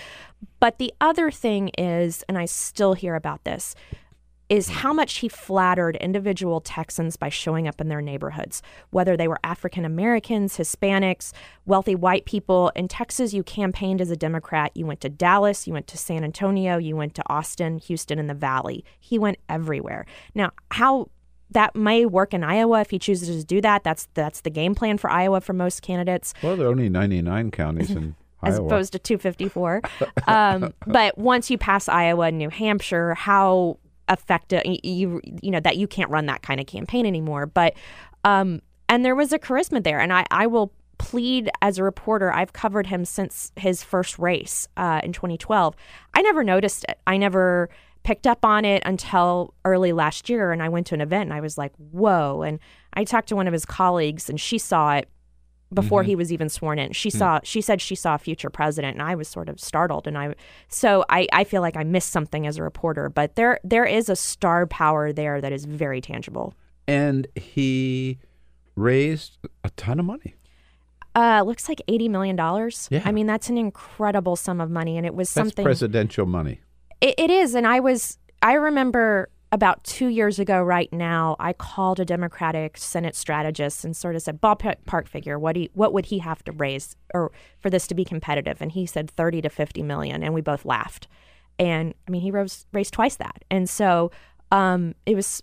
But the other thing is, and I still hear about this, is how much he flattered individual Texans by showing up in their neighborhoods, whether they were African Americans, Hispanics, wealthy white people. In Texas, you campaigned as a Democrat. You went to Dallas, you went to San Antonio, you went to Austin, Houston, and the Valley. He went everywhere. Now, how that may work in Iowa if he chooses to do that. That's that's the game plan for Iowa for most candidates. Well, there are only 99 counties in as Iowa. opposed to 254. um, but once you pass Iowa and New Hampshire, how effective you you know that you can't run that kind of campaign anymore. But um, and there was a charisma there, and I I will plead as a reporter. I've covered him since his first race uh, in 2012. I never noticed it. I never picked up on it until early last year and I went to an event and I was like, "Whoa." And I talked to one of his colleagues and she saw it before Mhm. he was even sworn in. She Hmm. saw she said she saw a future president and I was sort of startled and I so I, I feel like I missed something as a reporter, but there there is a star power there that is very tangible. and he raised a ton of money. Uh looks like 80 million dollars. Yeah. I mean, that's an incredible sum of money and it was That's something presidential money. It, it is, and I was. I remember about two years ago, right now, I called a Democratic Senate strategist and sort of said, "Ballpark figure, what do you, what would he have to raise or for this to be competitive?" And he said thirty to fifty million, and we both laughed. And I mean, he rose, raised twice that, and so um, it was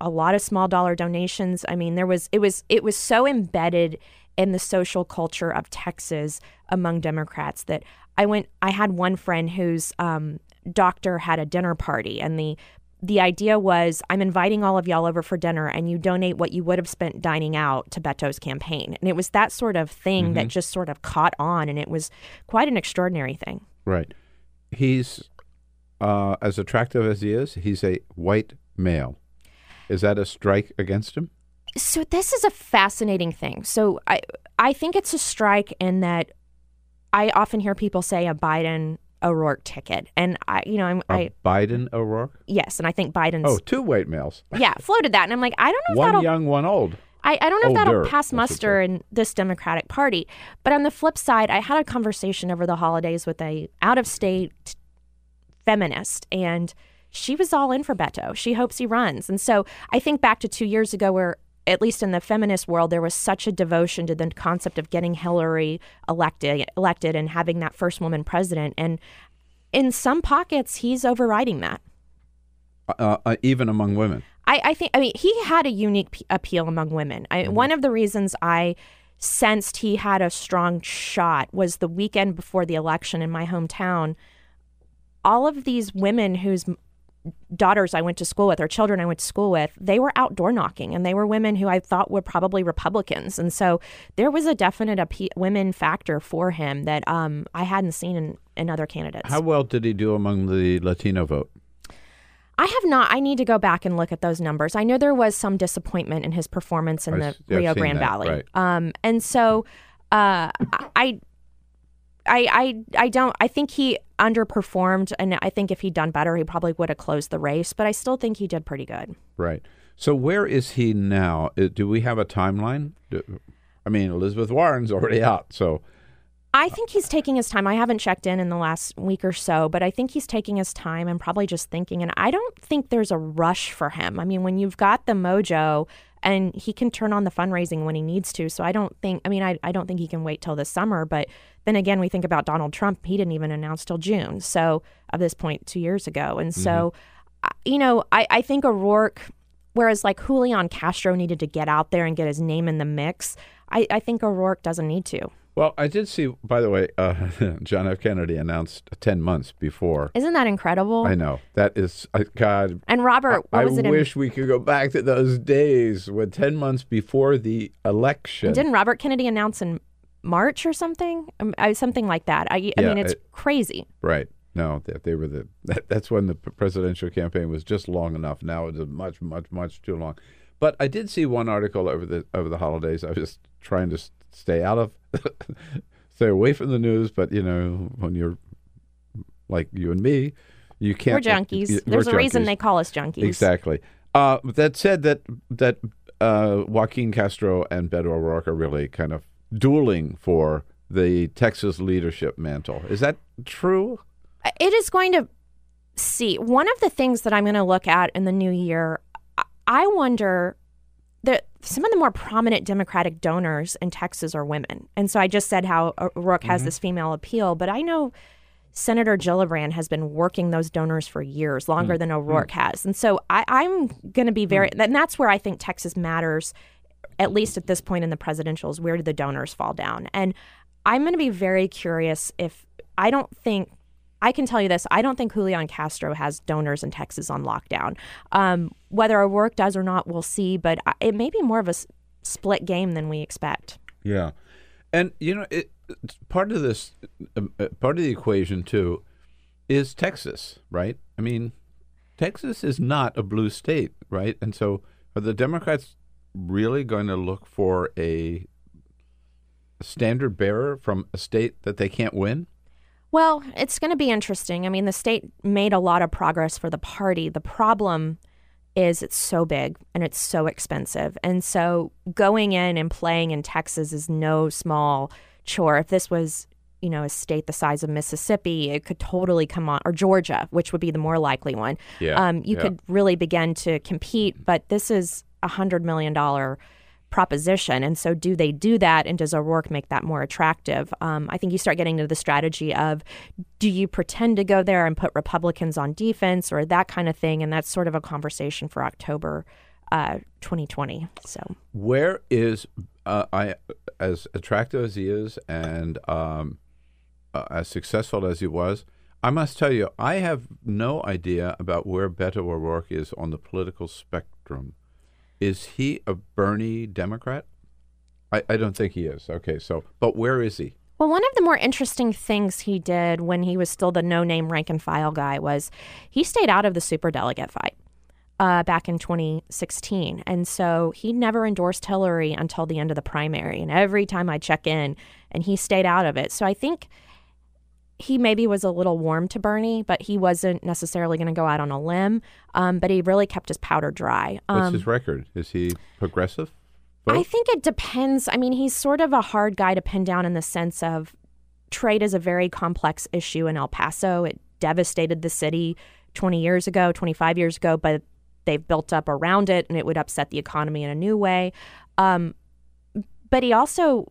a lot of small dollar donations. I mean, there was it was it was so embedded in the social culture of Texas among Democrats that I went. I had one friend whose um, doctor had a dinner party, and the the idea was I'm inviting all of y'all over for dinner, and you donate what you would have spent dining out to Beto's campaign. And it was that sort of thing that Mhm. just sort of caught on, and it was quite an extraordinary thing. Right. He's uh, as attractive as he is. He's a white male. Is that a strike against him? So this is a fascinating thing. So I I think it's a strike in that I often hear people say a Biden O'Rourke ticket, and I you know I'm A I Biden O'Rourke. yes, and I think Biden's Oh, two white males. yeah floated that, and I'm like I don't know if one that'll young, one old. I, I don't know if that'll pass muster in this Democratic Party. But on the flip side, I had a conversation over the holidays with a out of state feminist and she was all in for Beto. She hopes he runs. And so I think back to two years ago where at least in the feminist world, there was such a devotion to the concept of getting Hillary elected elected and having that first woman president. And in some pockets, he's overriding that. Uh, uh, even among women. I, I think I mean he had a unique p- appeal among women. I, One of the reasons I sensed he had a strong shot was the weekend before the election in my hometown. All of these women whose daughters I went to school with or children I went to school with, they were outdoor knocking, and they were women who I thought were probably Republicans, and so there was a definite appe- women factor for him that um, I hadn't seen in, in other candidates. How well did he do among the Latino vote? I have not. I need to go back and look at those numbers. I know there was some disappointment in his performance in I the I've Rio Grande that, Valley, right. um, and so uh, I, I, I, I don't. I think he underperformed, and I think if he'd done better, he probably would have closed the race. But I still think he did pretty good. Right. So where is he now? Uh, Do we have a timeline? Do, I mean, Elizabeth Warren's already out, so I think he's taking his time. I haven't checked in in the last week or so, but I think he's taking his time and probably just thinking. And I don't think there's a rush for him. I mean, when you've got the mojo and he can turn on the fundraising when he needs to. So I don't think, I mean, I, I don't think he can wait till the summer. But then again, we think about Donald Trump. He didn't even announce till June. So of this point, two years ago. And so, mm-hmm. I- you know, I, I think O'Rourke, whereas like Julian Castro needed to get out there and get his name in the mix, I, I think O'Rourke doesn't need to. Well, I did see, by the way, uh, John F. Kennedy announced 10 months before. Isn't that incredible? I know. That is, uh, God. And Robert, what I was it? in- wish we could go back to those days when 10 months before the election. didn't Robert Kennedy announce in March or something? Um, I, something like that. I, I Yeah, mean, it's it- crazy. Right. No, they, they were the. That, that's when the presidential campaign was just long enough. Now it's much, much, much too long. But I did see one article over the over the holidays. I was trying to stay out of, stay away from the news. But you know, when you're like you and me, you can't. We're junkies. y- There's we're a reason they call us junkies. Exactly. Uh, that said, that that uh, Joaquin Castro and Beto O'Rourke are really kind of dueling for the Texas leadership mantle. Is that true? It is going to see. One of the things that I'm going to look at in the new year, I- wonder some of the more prominent Democratic donors in Texas are women. And so I just said how O'Rourke has mm-hmm. this female appeal, but I know Senator Gillibrand has been working those donors for years, longer mm. than O'Rourke mm. has. And so I, I'm going to be very, mm. and that's where I think Texas matters, at least at this point in the presidentials. Where do the donors fall down? And I'm going to be very curious if I don't think. I can tell you this: I don't think Julian Castro has donors in Texas on lockdown. Um, whether O'Rourke does or not, we'll see. But it may be more of a s- split game than we expect. Yeah, and you know, it, part of this, um, uh, part of the equation too, is Texas, right? I mean, Texas is not a blue state, right? And so, are the Democrats really going to look for a standard bearer from a state that they can't win? Well, it's going to be interesting. I mean, the state made a lot of progress for the party. The problem is it's so big and it's so expensive. And so going in and playing in Texas is no small chore. If this was, you know, a state the size of Mississippi, it could totally come on, or Georgia, which would be the more likely one. Yeah, Um, you yeah. could really begin to compete, but this is a $100 million proposition. And so, do they do that? And does O'Rourke make that more attractive? Um, I think you start getting to the strategy of do you pretend to go there and put Republicans on defense or that kind of thing? And that's sort of a conversation for October uh, 2020. So, Where is uh, I as attractive as he is and um, uh, as successful as he was? I must tell you, I have no idea about where Beto O'Rourke is on the political spectrum. Is he a Bernie Democrat? I, I don't think he is. Okay, so but where is he? Well, one of the more interesting things he did when he was still the no name rank and file guy was he stayed out of the superdelegate fight uh, back in 2016. And so he never endorsed Hillary until the end of the primary. And every time I check in, and he stayed out of it. So I think he maybe was a little warm to Bernie, but he wasn't necessarily going to go out on a limb. Um, but he really kept his powder dry. What's Um, his record? Is he progressive? I think it depends. I mean, he's sort of a hard guy to pin down in the sense of trade is a very complex issue in El Paso. It devastated the city 20 years ago, 25 years ago, but they've built up around it and it would upset the economy in a new way. Um, but he also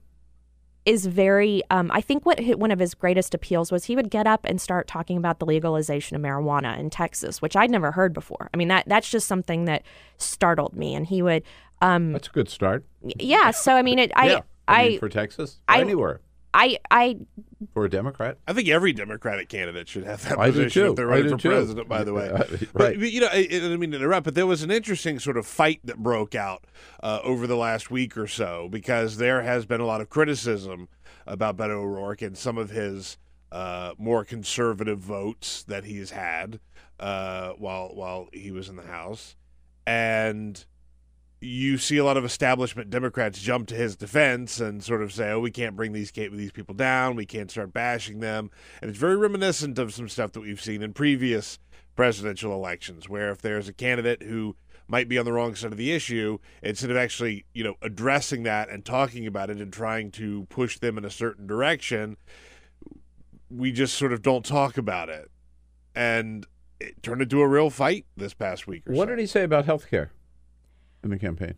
is very um, i think what one of his greatest appeals was he would get up and start talking about the legalization of marijuana in texas which i'd never heard before. I mean that that's just something that startled me. And he would um, That's a good start. yeah so i mean it i yeah, I, I, mean, for Texas, I- anywhere I i for a Democrat. I think every Democratic candidate should have that I do position too. if they're I running do for too. president. By the way, But- right. but, you know, I, I didn't mean to interrupt, but there was an interesting sort of fight that broke out uh, over the last week or so because there has been a lot of criticism about Beto O'Rourke and some of his uh, more conservative votes that he's had uh, while while he was in the House, and you see a lot of establishment Democrats jump to his defense and sort of say, "Oh, we can't bring these these people down. We can't start bashing them." And it's very reminiscent of some stuff that we've seen in previous presidential elections, where if there's a candidate who might be on the wrong side of the issue, instead of actually, you know, addressing that and talking about it and trying to push them in a certain direction, we just sort of don't talk about it. And it turned into a real fight this past week or What so. did he say about health care in the campaign?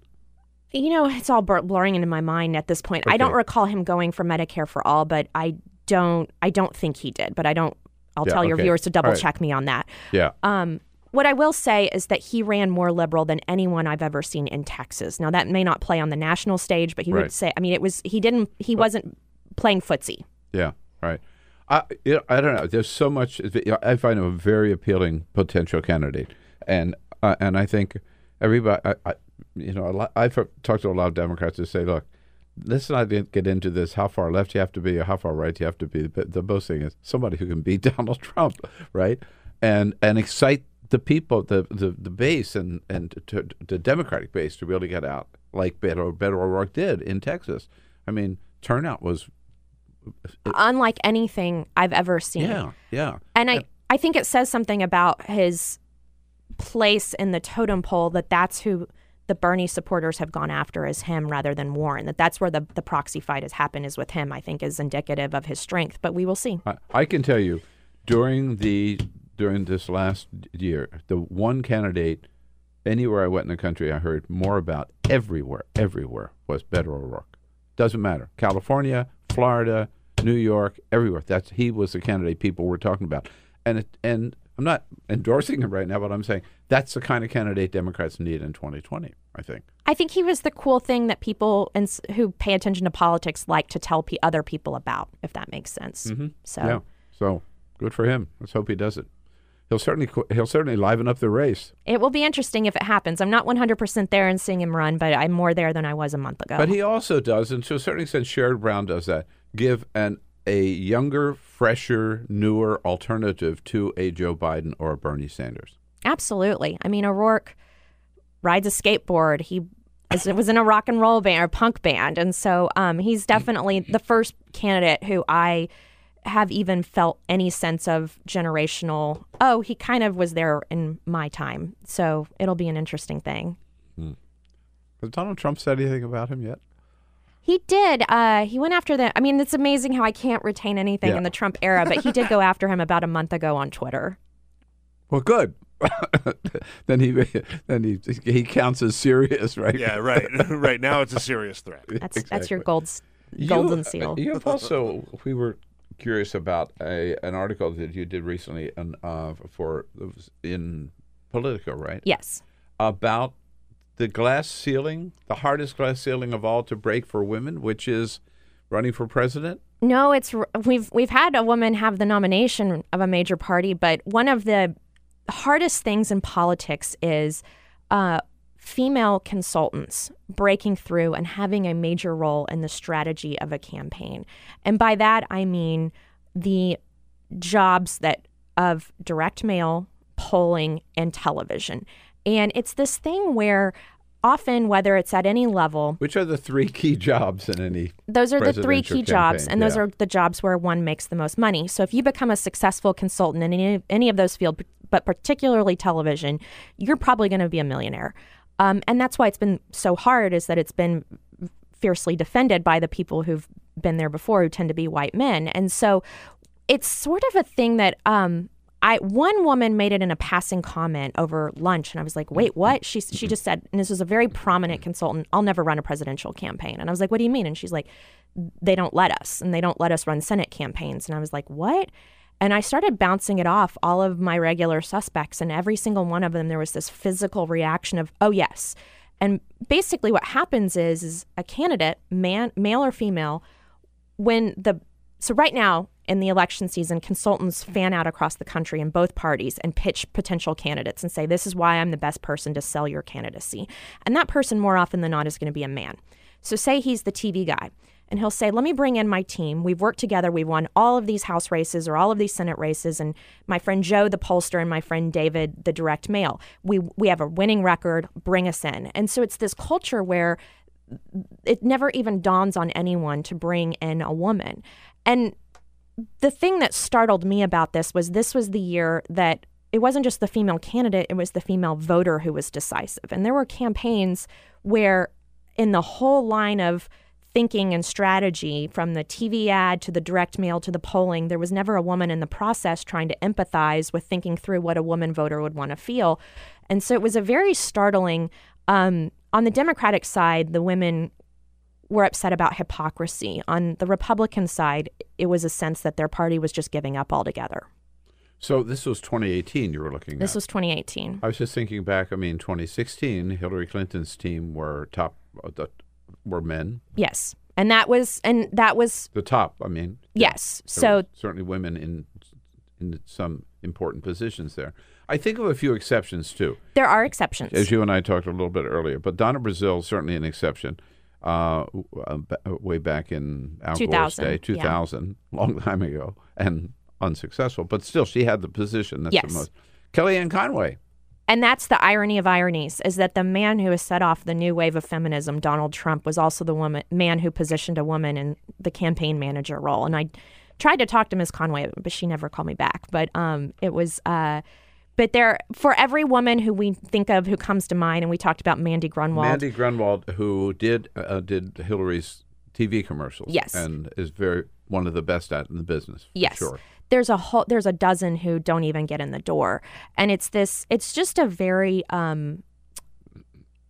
you know it's all blur- blurring into my mind at this point i don't recall him going for medicare for all but i don't i don't think he did but i don't i'll Yeah, tell your viewers to double right. check me on that Yeah. Um, what I will say is that he ran more liberal than anyone I've ever seen in Texas. Now that may not play on the national stage, but he Right. would say, I mean, it was he didn't he wasn't playing footsie. Yeah, right. I you know, I don't know. There's so much. I find him a very appealing potential candidate, and uh, and I think everybody. I, I, you know, a lot, I've talked to a lot of Democrats who say, look. Let's not get get into this. How far left you have to be, or how far right you have to be. But the most thing is somebody who can beat Donald Trump, right? And and excite the people, the the, the base, and and to, the Democratic base to really get out, like Beto Beto O'Rourke did in Texas. I mean, turnout was uh, uh, Unlike anything I've ever seen. yeah, yeah. And I, I think it says something about his place in the totem pole that that's who the Bernie supporters have gone after is him rather than Warren. That that's where the, the proxy fight has happened is with him, I think is indicative of his strength. But we will see. I, I can tell you, during the during this last year, the one candidate anywhere I went in the country I heard more about everywhere, everywhere was Beto O'Rourke. Doesn't matter. California, Florida, New York, everywhere. That's he was the candidate people were talking about. And it, and I'm not endorsing him right now, but I'm saying that's the kind of candidate Democrats need in 2020. I think. I think he was the cool thing that people and who pay attention to politics like to tell p- other people about, if that makes sense. Mm-hmm. So yeah, so good for him. Let's hope he does it. He'll certainly he'll certainly liven up the race. It will be interesting if it happens. I'm not 100% there in seeing him run, but I'm more there than I was a month ago. But he also does, and to a certain extent, Sherrod Brown does that. Give an a younger, fresher, newer alternative to a Joe Biden or a Bernie Sanders. Absolutely. I mean, O'Rourke rides a skateboard. He was in a rock and roll band or punk band, and so um, he's definitely the first candidate who I have even felt any sense of generational. Oh, he kind of was there in my time, so it'll be an interesting thing. Hmm. Has Donald Trump said anything about him yet? He did. Uh, he went after the. I mean, it's amazing how I can't retain anything Yeah. in the Trump era, but he did go after him about a month ago on Twitter. Well, good. then he then he he counts as serious, right? Yeah, right. right now, it's a serious threat. That's that's your gold s- You- seal. You've also we were curious about a an article that you did recently on, uh, for in Politico, right? Yes. About the glass ceiling, the hardest glass ceiling of all to break for women, which is running for president. No, it's we've we've had a woman have the nomination of a major party, but one of the hardest things in politics is uh, female consultants breaking through and having a major role in the strategy of a campaign. And by that I mean the jobs that of direct mail, polling, and television. And it's this thing where often, whether it's at any level, Which are the three key jobs in any? those are the three key jobs, campaign? and those Yeah. are the jobs where one makes the most money. So if you become a successful consultant in any, any of those fields, but particularly television, you're probably going to be a millionaire. Um, and that's why it's been so hard is that it's been fiercely defended by the people who've been there before, who tend to be white men. And so it's sort of a thing that um, I one woman made it in a passing comment over lunch, and I was like, "Wait, mm-hmm. what?" She she just said, and this was a very prominent consultant. I'll never run a presidential campaign, and I was like, "What do you mean?" And she's like, "They don't let us, and they don't let us run Senate campaigns." And I was like, "What?" And I started bouncing it off all of my regular suspects, and every single one of them, there was this physical reaction of, "Oh yes." And basically, what happens is, is a candidate, man, male or female, when the so right now in the election season consultants fan out across the country in both parties and pitch potential candidates and say this is why i'm the best person to sell your candidacy. And that person more often than not is going to be a man. So say he's the tv guy and he'll say let me bring in my team. We've worked together. We've won all of these house races or all of these senate races and my friend joe the pollster and my friend david the direct mail. We we have a winning record. Bring us in. And so it's this culture where it never even dawns on anyone to bring in a woman. And the thing that startled me about this was this was the year that it wasn't just the female candidate, it was the female voter who was decisive. And there were campaigns where, in the whole line of thinking and strategy, from the TV ad to the direct mail to the polling, there was never a woman in the process trying to empathize with thinking through what a woman voter would want to feel. And so it was a very startling. Um, on the Democratic side, the women were upset about hypocrisy. On the Republican side, it was a sense that their party was just giving up altogether. So this was 2018. You were looking. This at. was 2018. I was just thinking back. I mean, 2016, Hillary Clinton's team were top. Uh, the, were men. Yes, and that was and that was The top. I mean. yes. So certainly women in in some important positions there. I think of a few exceptions too. there are exceptions. as you and I talked a little bit earlier. But Donna Brazile is certainly an exception. Uh, uh, b- way back in Al Gore's 2000, day, yeah. long time ago, and unsuccessful. But still, she had the position. That's Yes. the most. Kellyanne Conway. And that's the irony of ironies is that the man who has set off the new wave of feminism, Donald Trump, was also the woman man who positioned a woman in the campaign manager role. And I tried to talk to Ms. Conway, but she never called me back. But um, it was. Uh, but there, for every woman who we think of who comes to mind, and we talked about Mandy Grunwald. Mandy Grunwald, who did uh, did Hillary's TV commercials. Yes. And is very one of the best at in the business. Yes. Sure. there's a whole there's a dozen who don't even get in the door, and it's this it's just a very um,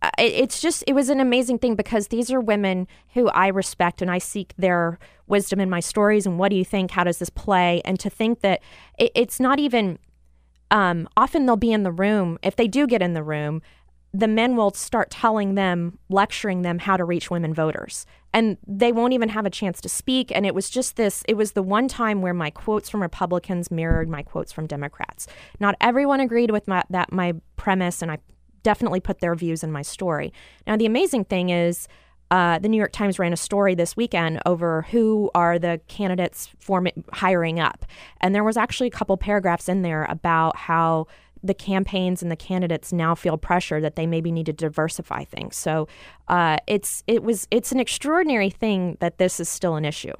uh, it's just it was an amazing thing because these are women who I respect and I seek their wisdom in my stories and what do you think how does this play and to think that it, it's not even um, often they'll be in the room. If they do get in the room the men will start telling them lecturing them how to reach women voters. And they won't even have a chance to speak. And it was just this it was the one time where my quotes from republicans mirrored my quotes from democrats. Not everyone agreed with my, that my premise and i definitely put their views in my story. Now, the amazing thing is, uh, the New York Times ran a story this weekend over who are the candidates form- hiring up. And there was actually a couple paragraphs in there about how the campaigns and the candidates now feel pressure that they maybe need to diversify things. So uh, it's it was it's an extraordinary thing that this is still an issue.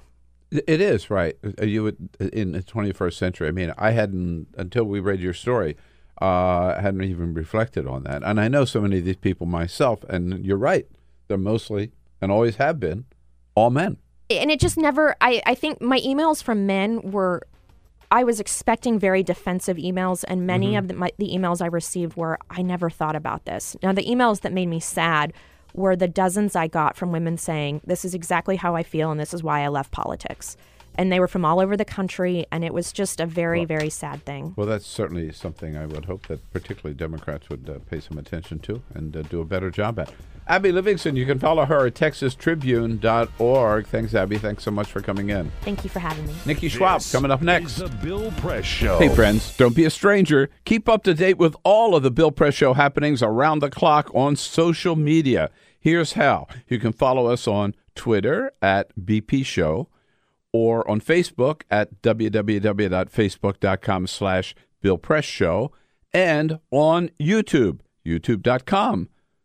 It is right. Uh, you would in the 21st century. I mean, I hadn't until we read your story uh, hadn't even reflected on that. And I know so many of these people myself, and you're right. They're mostly, and always have been, all men. And it just never, I, I think my emails from men were, I was expecting very defensive emails, and many mm-hmm. of the, my, the emails I received were, I never thought about this. Now, the emails that made me sad were the dozens I got from women saying, This is exactly how I feel, and this is why I left politics and they were from all over the country, and it was just a very, well, very sad thing. Well, that's certainly something I would hope that particularly Democrats would uh, pay some attention to and uh, do a better job at. Abby Livingston, you can follow her at texastribune.org. Thanks, Abby. Thanks so much for coming in. Thank you for having me. Nikki Schwab this coming up next. the Bill Press Show. Hey, friends, don't be a stranger. Keep up to date with all of the Bill Press Show happenings around the clock on social media. Here's how you can follow us on Twitter at BP Show or on Facebook at www.facebook.com slash Bill Press Show and on YouTube, youtube.com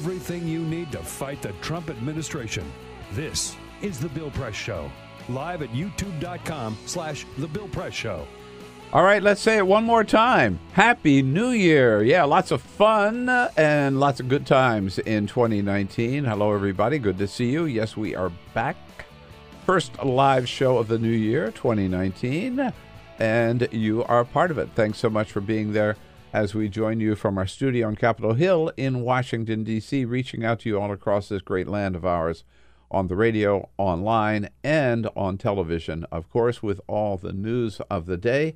Everything you need to fight the Trump administration. This is The Bill Press Show, live at youtube.com slash The Bill Press Show. All right, let's say it one more time. Happy New Year. Yeah, lots of fun and lots of good times in 2019. Hello, everybody. Good to see you. Yes, we are back. First live show of the new year, 2019. And you are a part of it. Thanks so much for being there as we join you from our studio on Capitol Hill in Washington, D.C., reaching out to you all across this great land of ours on the radio, online, and on television, of course, with all the news of the day.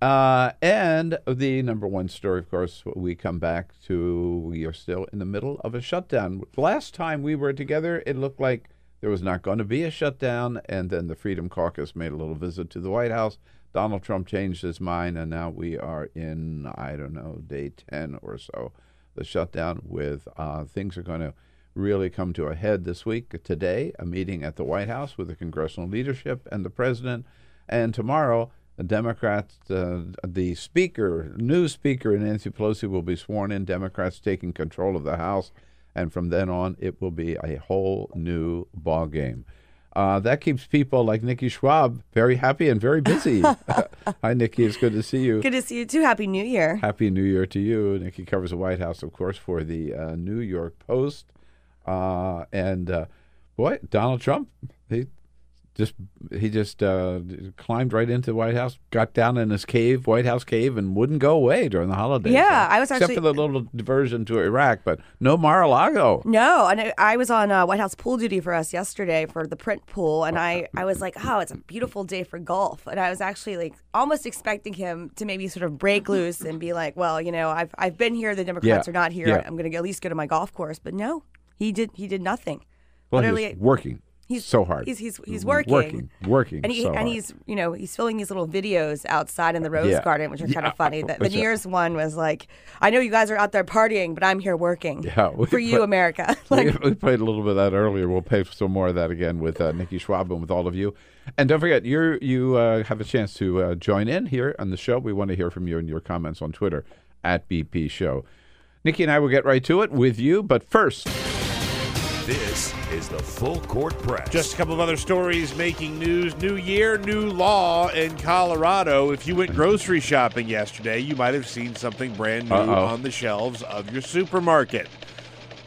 Uh, and the number one story, of course, we come back to we are still in the middle of a shutdown. Last time we were together, it looked like there was not going to be a shutdown, and then the Freedom Caucus made a little visit to the White House Donald Trump changed his mind, and now we are in, I don't know, day 10 or so, the shutdown with uh, things are going to really come to a head this week. Today, a meeting at the White House with the congressional leadership and the president, and tomorrow, the Democrats, uh, the speaker, new speaker Nancy Pelosi will be sworn in. Democrats taking control of the House, and from then on, it will be a whole new ball game. Uh, that keeps people like Nikki Schwab very happy and very busy. Hi, Nikki. It's good to see you. Good to see you too. Happy New Year. Happy New Year to you. Nikki covers the White House, of course, for the uh, New York Post. Uh, and uh, boy, Donald Trump, he just he just uh, climbed right into the White House, got down in his cave, White House cave, and wouldn't go away during the holidays. Yeah, I was actually except for the little diversion to Iraq, but no Mar-a-Lago. No, and I was on uh, White House pool duty for us yesterday for the print pool, and I I was like, oh, it's a beautiful day for golf, and I was actually like almost expecting him to maybe sort of break loose and be like, well, you know, I've I've been here, the Democrats yeah, are not here, yeah. I'm going to at least go to my golf course, but no, he did he did nothing. Well, Literally, he was working. He's so hard. He's he's he's working, working, working, and he so and hard. he's you know he's filming these little videos outside in the rose Yeah. garden, which are kind of funny. The, the that? Year's one was like, I know you guys are out there partying, but I'm here working Yeah, for you, America. we, we played a little bit of that earlier. We'll play some more of that again with uh, Nikki Schwab and with all of you. And don't forget, you you uh, have a chance to uh, join in here on the show. We want to hear from you and your comments on Twitter at BP Show. Nikki and I will get right to it with you, but first, This is the Full Court Press. Just a couple of other stories making news. New year, new law in Colorado. If you went grocery shopping yesterday, you might have seen something brand new Uh-oh. on the shelves of your supermarket.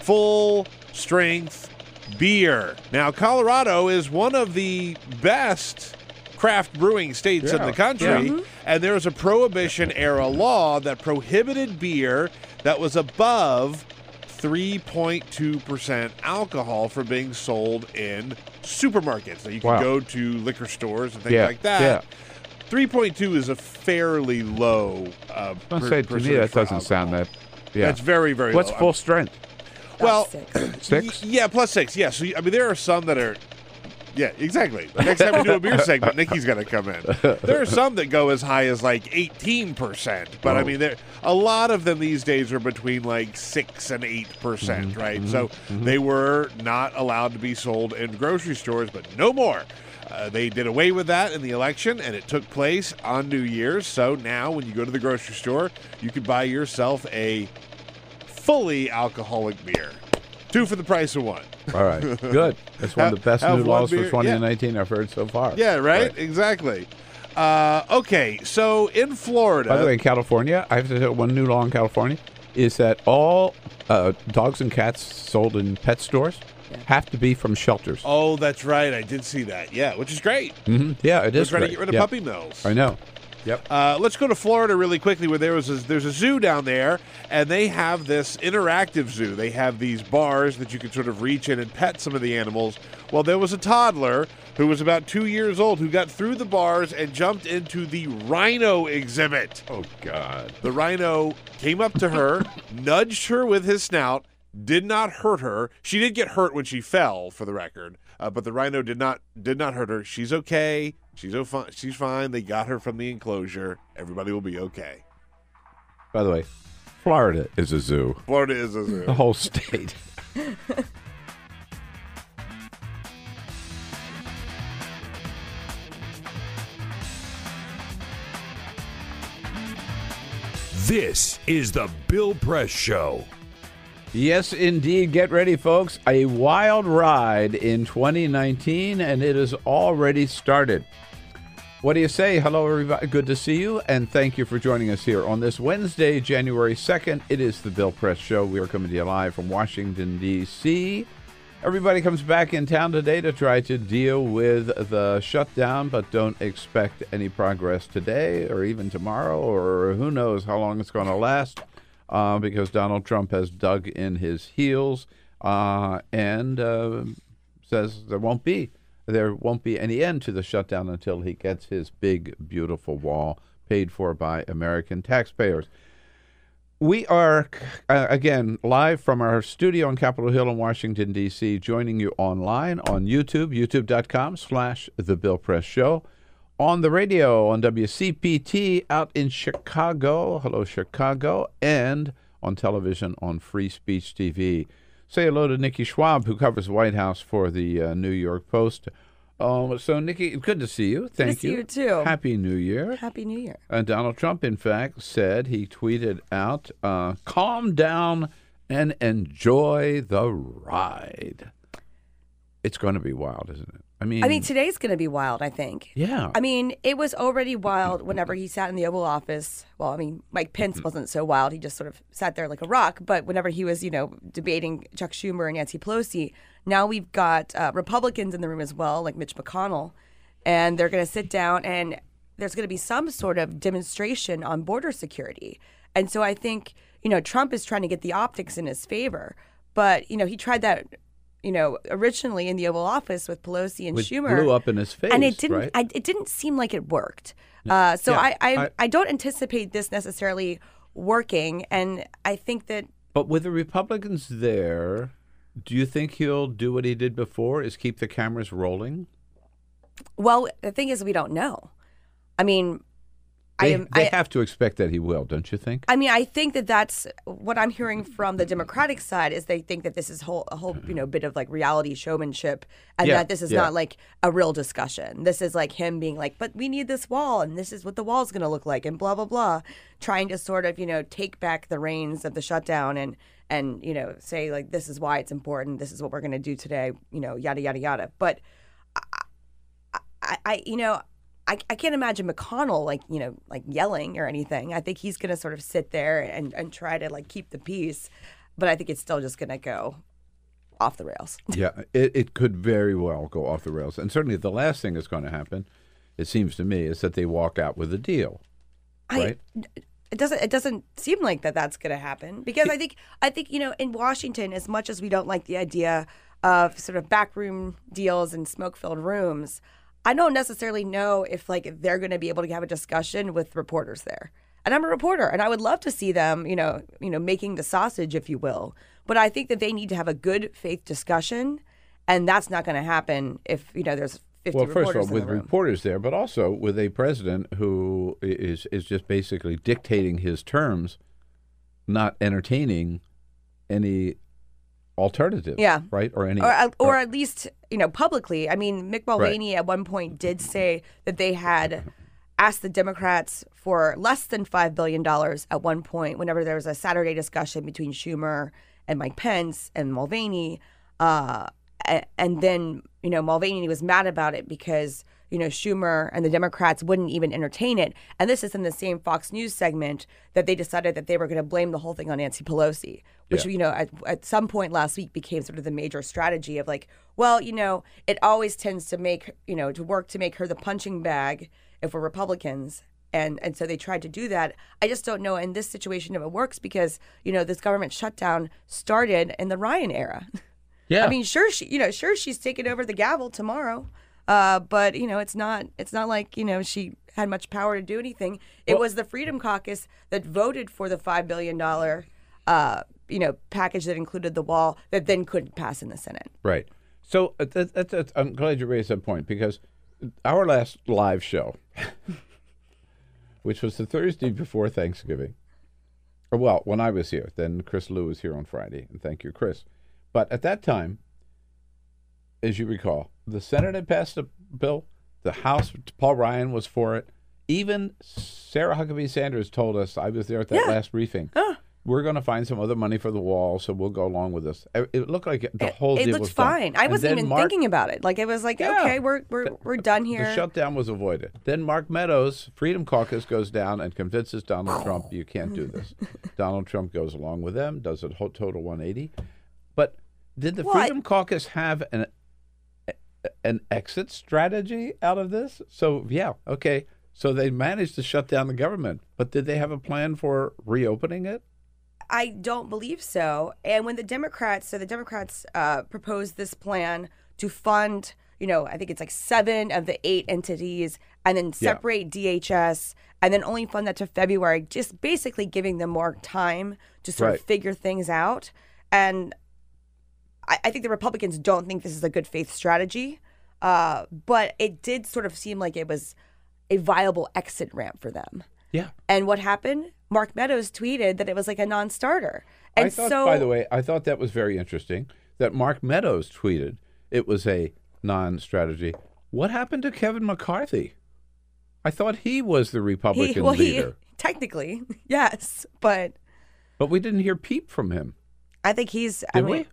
Full strength beer. Now, Colorado is one of the best craft brewing states in the country, yeah. And there was a prohibition era law that prohibited beer that was above 3.2% alcohol for being sold in supermarkets. Now, you can Wow. go to liquor stores and things Yeah, like that. yeah. 3.2 is a fairly low uh, I'll per- say to me that doesn't sound that. Yeah, That's very, very What's low. full strength? Well, Six? y- yeah, plus six. Yeah, so I mean, there are some that are. Yeah, exactly. Next time we do a beer segment, Nikki's going to come in. There are some that go as high as like eighteen percent, but I Oh. mean, there a lot of them these days are between like six and eight percent, Mm-hmm, right? So they were not allowed to be sold in grocery stores, but no more. Uh, they did away with that in the election, and it took place on New Year's. So now, when you go to the grocery store, you can buy yourself a fully alcoholic beer. Two for the price of one. All right, good. That's one of the best Have new one laws for beer, 2019 I've heard so far. Yeah, right? Exactly. Uh, okay, so in Florida. By the way, in California, I have to tell one new law in California is that all uh, dogs and cats sold in pet stores have to be from shelters. oh, that's right. I did see that. Yeah, which is great. hmm Yeah, it They're is. trying to get rid of Yeah. puppy mills. I know. Yep. Uh, let's go to Florida really quickly, where there was a, there's a zoo down there, and they have this interactive zoo. They have these bars that you can sort of reach in and pet some of the animals. Well, there was a toddler who was about two years old who got through the bars and jumped into the rhino exhibit. Oh God! The rhino came up to her, nudged her with his snout, did not hurt her. She did get hurt when she fell, for the record, uh, but the rhino did not did not hurt her. She's okay. She's o- fi- She's fine. They got her from the enclosure. Everybody will be okay. By the way, Florida is a zoo. Florida is a zoo. The whole state. This is the Bill Press Show. Yes, indeed. Get ready, folks. A wild ride in 2019, and it has already started. What do you say? Hello, everybody. Good to see you, and thank you for joining us here on this Wednesday, January 2nd. It is the Bill Press Show. We are coming to you live from Washington, D.C. Everybody comes back in town today to try to deal with the shutdown, but don't expect any progress today or even tomorrow, or who knows how long it's going to last uh, because Donald Trump has dug in his heels uh, and uh, says there won't be there won't be any end to the shutdown until he gets his big beautiful wall paid for by American taxpayers. We are uh, again live from our studio on Capitol Hill in Washington D.C. Joining you online on YouTube, YouTube.com/slash The Bill Press Show, on the radio on WCPT out in Chicago. Hello, Chicago, and on television on Free Speech TV. Say hello to Nikki Schwab, who covers the White House for the uh, New York Post. Um, so, Nikki, good to see you. Thank see you, too. Happy New Year. Happy New Year. Uh, Donald Trump, in fact, said he tweeted out, uh, "Calm down and enjoy the ride." It's going to be wild, isn't it? I mean, I mean, today's going to be wild, I think. yeah. I mean, it was already wild whenever he sat in the Oval Office. Well, I mean, Mike Pence wasn't so wild. He just sort of sat there like a rock. But whenever he was, you know, debating Chuck Schumer and Nancy Pelosi, now we've got uh, Republicans in the room as well, like Mitch McConnell. And they're going to sit down and there's going to be some sort of demonstration on border security. And so I think, you know, Trump is trying to get the optics in his favor. But, you know, he tried that, you know, originally in the Oval Office with Pelosi and Which Schumer blew up in his face, and it didn't. right? I, it didn't seem like it worked. Uh, so Yeah, I, I, I- I, don't anticipate this necessarily working, and I think that But with the Republicans there, Do you think he'll do what he did before? Is keep the cameras rolling? Well, the thing is, we don't know. I mean, I They, am. they I, have to expect that he will, don't you think? I mean, I think that that's what I'm hearing from the Democratic side is they think that this is whole a whole you know bit of like reality showmanship, and Yeah, that this is yeah. not like a real discussion. This is like him being like, "But we need this wall, and this is what the wall is going to look like," and blah blah blah, trying to sort of you know take back the reins of the shutdown and and you know say like this is why it's important. This is what we're going to do today. You know, yada yada yada. But I, I you know, I, I can't imagine McConnell like you know like yelling or anything. I think he's going to sort of sit there and and try to like keep the peace, but I think it's still just going to go off the rails. yeah, it, it could very well go off the rails. And certainly the last thing that's going to happen, it seems to me, is that they walk out with a deal. Right? I, it doesn't it doesn't seem like that that's going to happen because I think I think you know in Washington as much as we don't like the idea of sort of backroom deals and smoke filled rooms, I don't necessarily know if like they're going to be able to have a discussion with reporters there. And I'm a reporter, and I would love to see them, you know, you know, making the sausage, if you will. But I think that they need to have a good faith discussion, and that's not going to happen if you know there's 50 well, first of all, with the reporters there, but also with a president who is is just basically dictating his terms, not entertaining any alternatives. Yeah. Right. Or any. or, at- or at least you know publicly. I mean, Mick Mulvaney at one point did say that they had asked the Democrats for less than five billion dollars at one point. Whenever there was a Saturday discussion between Schumer and Mike Pence and Mulvaney, uh, and then you know Mulvaney was mad about it because you know Schumer and the Democrats wouldn't even entertain it. And this is in the same Fox News segment that they decided that they were going to blame the whole thing on Nancy Pelosi, which Yeah. you know at, at some point last week became sort of the major strategy of like, well, you know, it always tends to make you know to work to make her the punching bag if we're Republicans. And, and so they tried to do that. I just don't know in this situation if it works because you know this government shutdown started in the Ryan era. yeah. I mean, sure, she, you know, sure, she's taking over the gavel tomorrow, uh, but you know, it's not, it's not like you know she had much power to do anything. It was the Freedom Caucus that voted for the five billion dollar, uh, you know, package that included the wall that then couldn't pass in the Senate. Right. So uh, that, that, that, I'm glad you raised that point because our last live show, which was the Thursday before Thanksgiving, or well, when I was here, then Chris Lou was here on Friday, and thank you, Chris. But at that time, as you recall, the Senate had passed a bill, the House, Paul Ryan was for it. Even Sarah Huckabee Sanders told us, I was there at that Yeah. last briefing. We're going to find some other money for the wall, so we'll go along with this. It it looked like the whole it deal looked was done. fine. I And wasn't even Mark- thinking about it. Like it was like, Yeah. okay, we're we're we're done here. The shutdown was avoided. Then Mark Meadows, Freedom Caucus, goes down and convinces Donald Trump, you can't do this. Donald Trump goes along with them, does a total 180. But did the Freedom Caucus have an an exit strategy out of this? So yeah, okay. So they managed to shut down the government, but did they have a plan for reopening it? I don't believe so. And when the Democrats, so the Democrats uh, proposed this plan to fund, you know, I think it's like seven of the eight entities, and then Yeah. separate DHS, and then only fund that to February, just basically giving them more time to sort Right. of figure things out. And I, I think the Republicans don't think this is a good faith strategy, uh, but it did sort of seem like it was a viable exit ramp for them. Yeah. And what happened? Mark Meadows tweeted that it was like a non-starter. And I thought, so, by the way, I thought that was very interesting that Mark Meadows tweeted it was a non-strategy. What happened to Kevin McCarthy? I thought he was the Republican he, well, leader, he technically yes, but but we didn't hear peep from him. I think he's. I Did mean, we?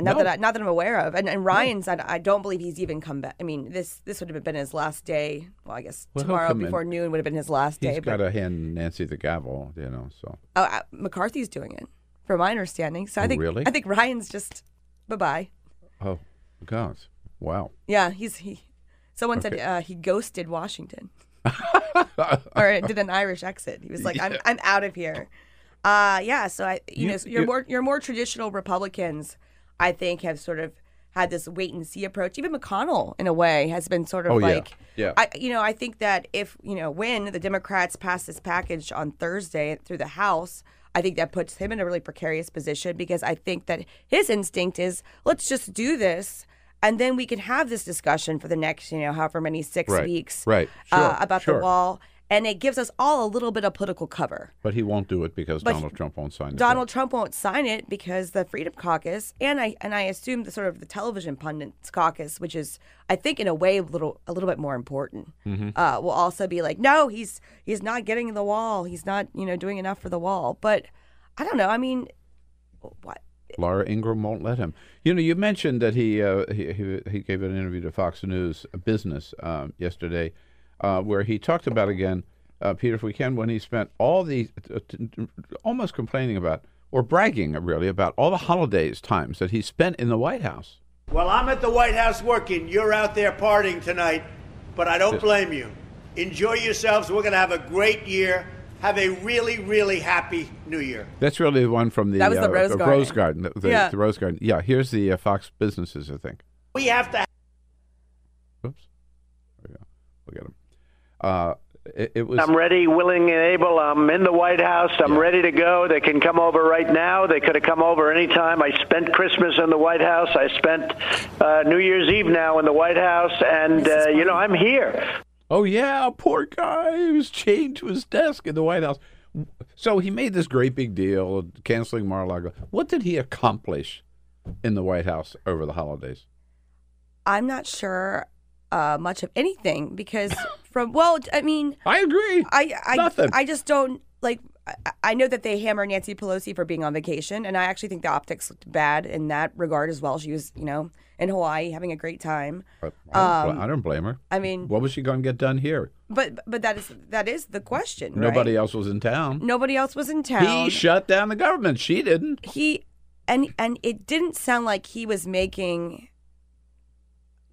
Not No. that I, not that I'm aware of, and, and Ryan's. I, I don't believe he's even come back. I mean, this this would have been his last day. Well, I guess Well, tomorrow come in. before noon would have been his last He's day. got But to hand Nancy the gavel, you know. So oh, uh, McCarthy's doing it, from my understanding. So I Oh, think really? I think Ryan's just bye bye. oh, God, wow. Yeah, he's he. Someone said uh, he ghosted Washington, or did an Irish exit. He was like, "I'm I'm out of here." Uh yeah. So I, you, You- know, your you- more your more traditional Republicans, I think, have sort of had this wait and see approach. Even McConnell, in a way, has been sort of Oh, like, Yeah. I you know, I think that if you know when the Democrats pass this package on Thursday through the House, I think that puts him in a really precarious position because I think that his instinct is let's just do this and then we can have this discussion for the next, you know, however many six Right, weeks right, uh, about sure. the wall. And it gives us all a little bit of political cover. But he won't do it because But Donald Trump won't sign it. Donald Trump won't sign it because the Freedom Caucus and I and I assume the sort of the television pundits caucus, which is I think in a way a little a little bit more important, Mhm. uh, will also be like, no, he's he's not getting the wall. He's not you know doing enough for the wall. But I don't know. I mean, what? Laura Ingraham won't let him. You know, you mentioned that he uh, he, he he gave an interview to Fox News Business um, yesterday, uh, where he talked about again, uh, Peter, if we can, when he spent all the uh, t- t- almost complaining about or bragging really about all the holidays times that he spent in the White House. Well, I'm at the White House working. You're out there partying tonight, but I don't blame you. Enjoy yourselves. We're going to have a great year. Have a really, really happy New Year. That's really the one from the, That was the uh, Rose Garden. Rose Garden. The, the- Yeah. the Rose Garden. Yeah, here's the uh, Fox businesses, I think. We have to. Oops. There we go. Look at him. Uh, it, it was. I'm ready, willing, and able. I'm in the White House. I'm ready to go. They can come over right now. They could have come over anytime. I spent Christmas in the White House. I spent uh, New Year's Eve now in the White House, and uh, you know I'm here. Oh yeah, poor guy. He was chained to his desk in the White House. So he made this great big deal of canceling Mar-a-Lago. What did he accomplish in the White House over the holidays? I'm not sure uh, much of anything because from well, I mean, I agree. I I Nothing. I just don't like. I, I know that they hammer Nancy Pelosi for being on vacation, and I actually think the optics looked bad in that regard as well. She was, you know, in Hawaii having a great time. I don't, Um, I don't blame her. I mean- what was she going to get done here? But but that is that is the question. Nobody right? else was in town. Nobody else was in town. He shut down the government. She didn't. he and and it didn't sound like he was making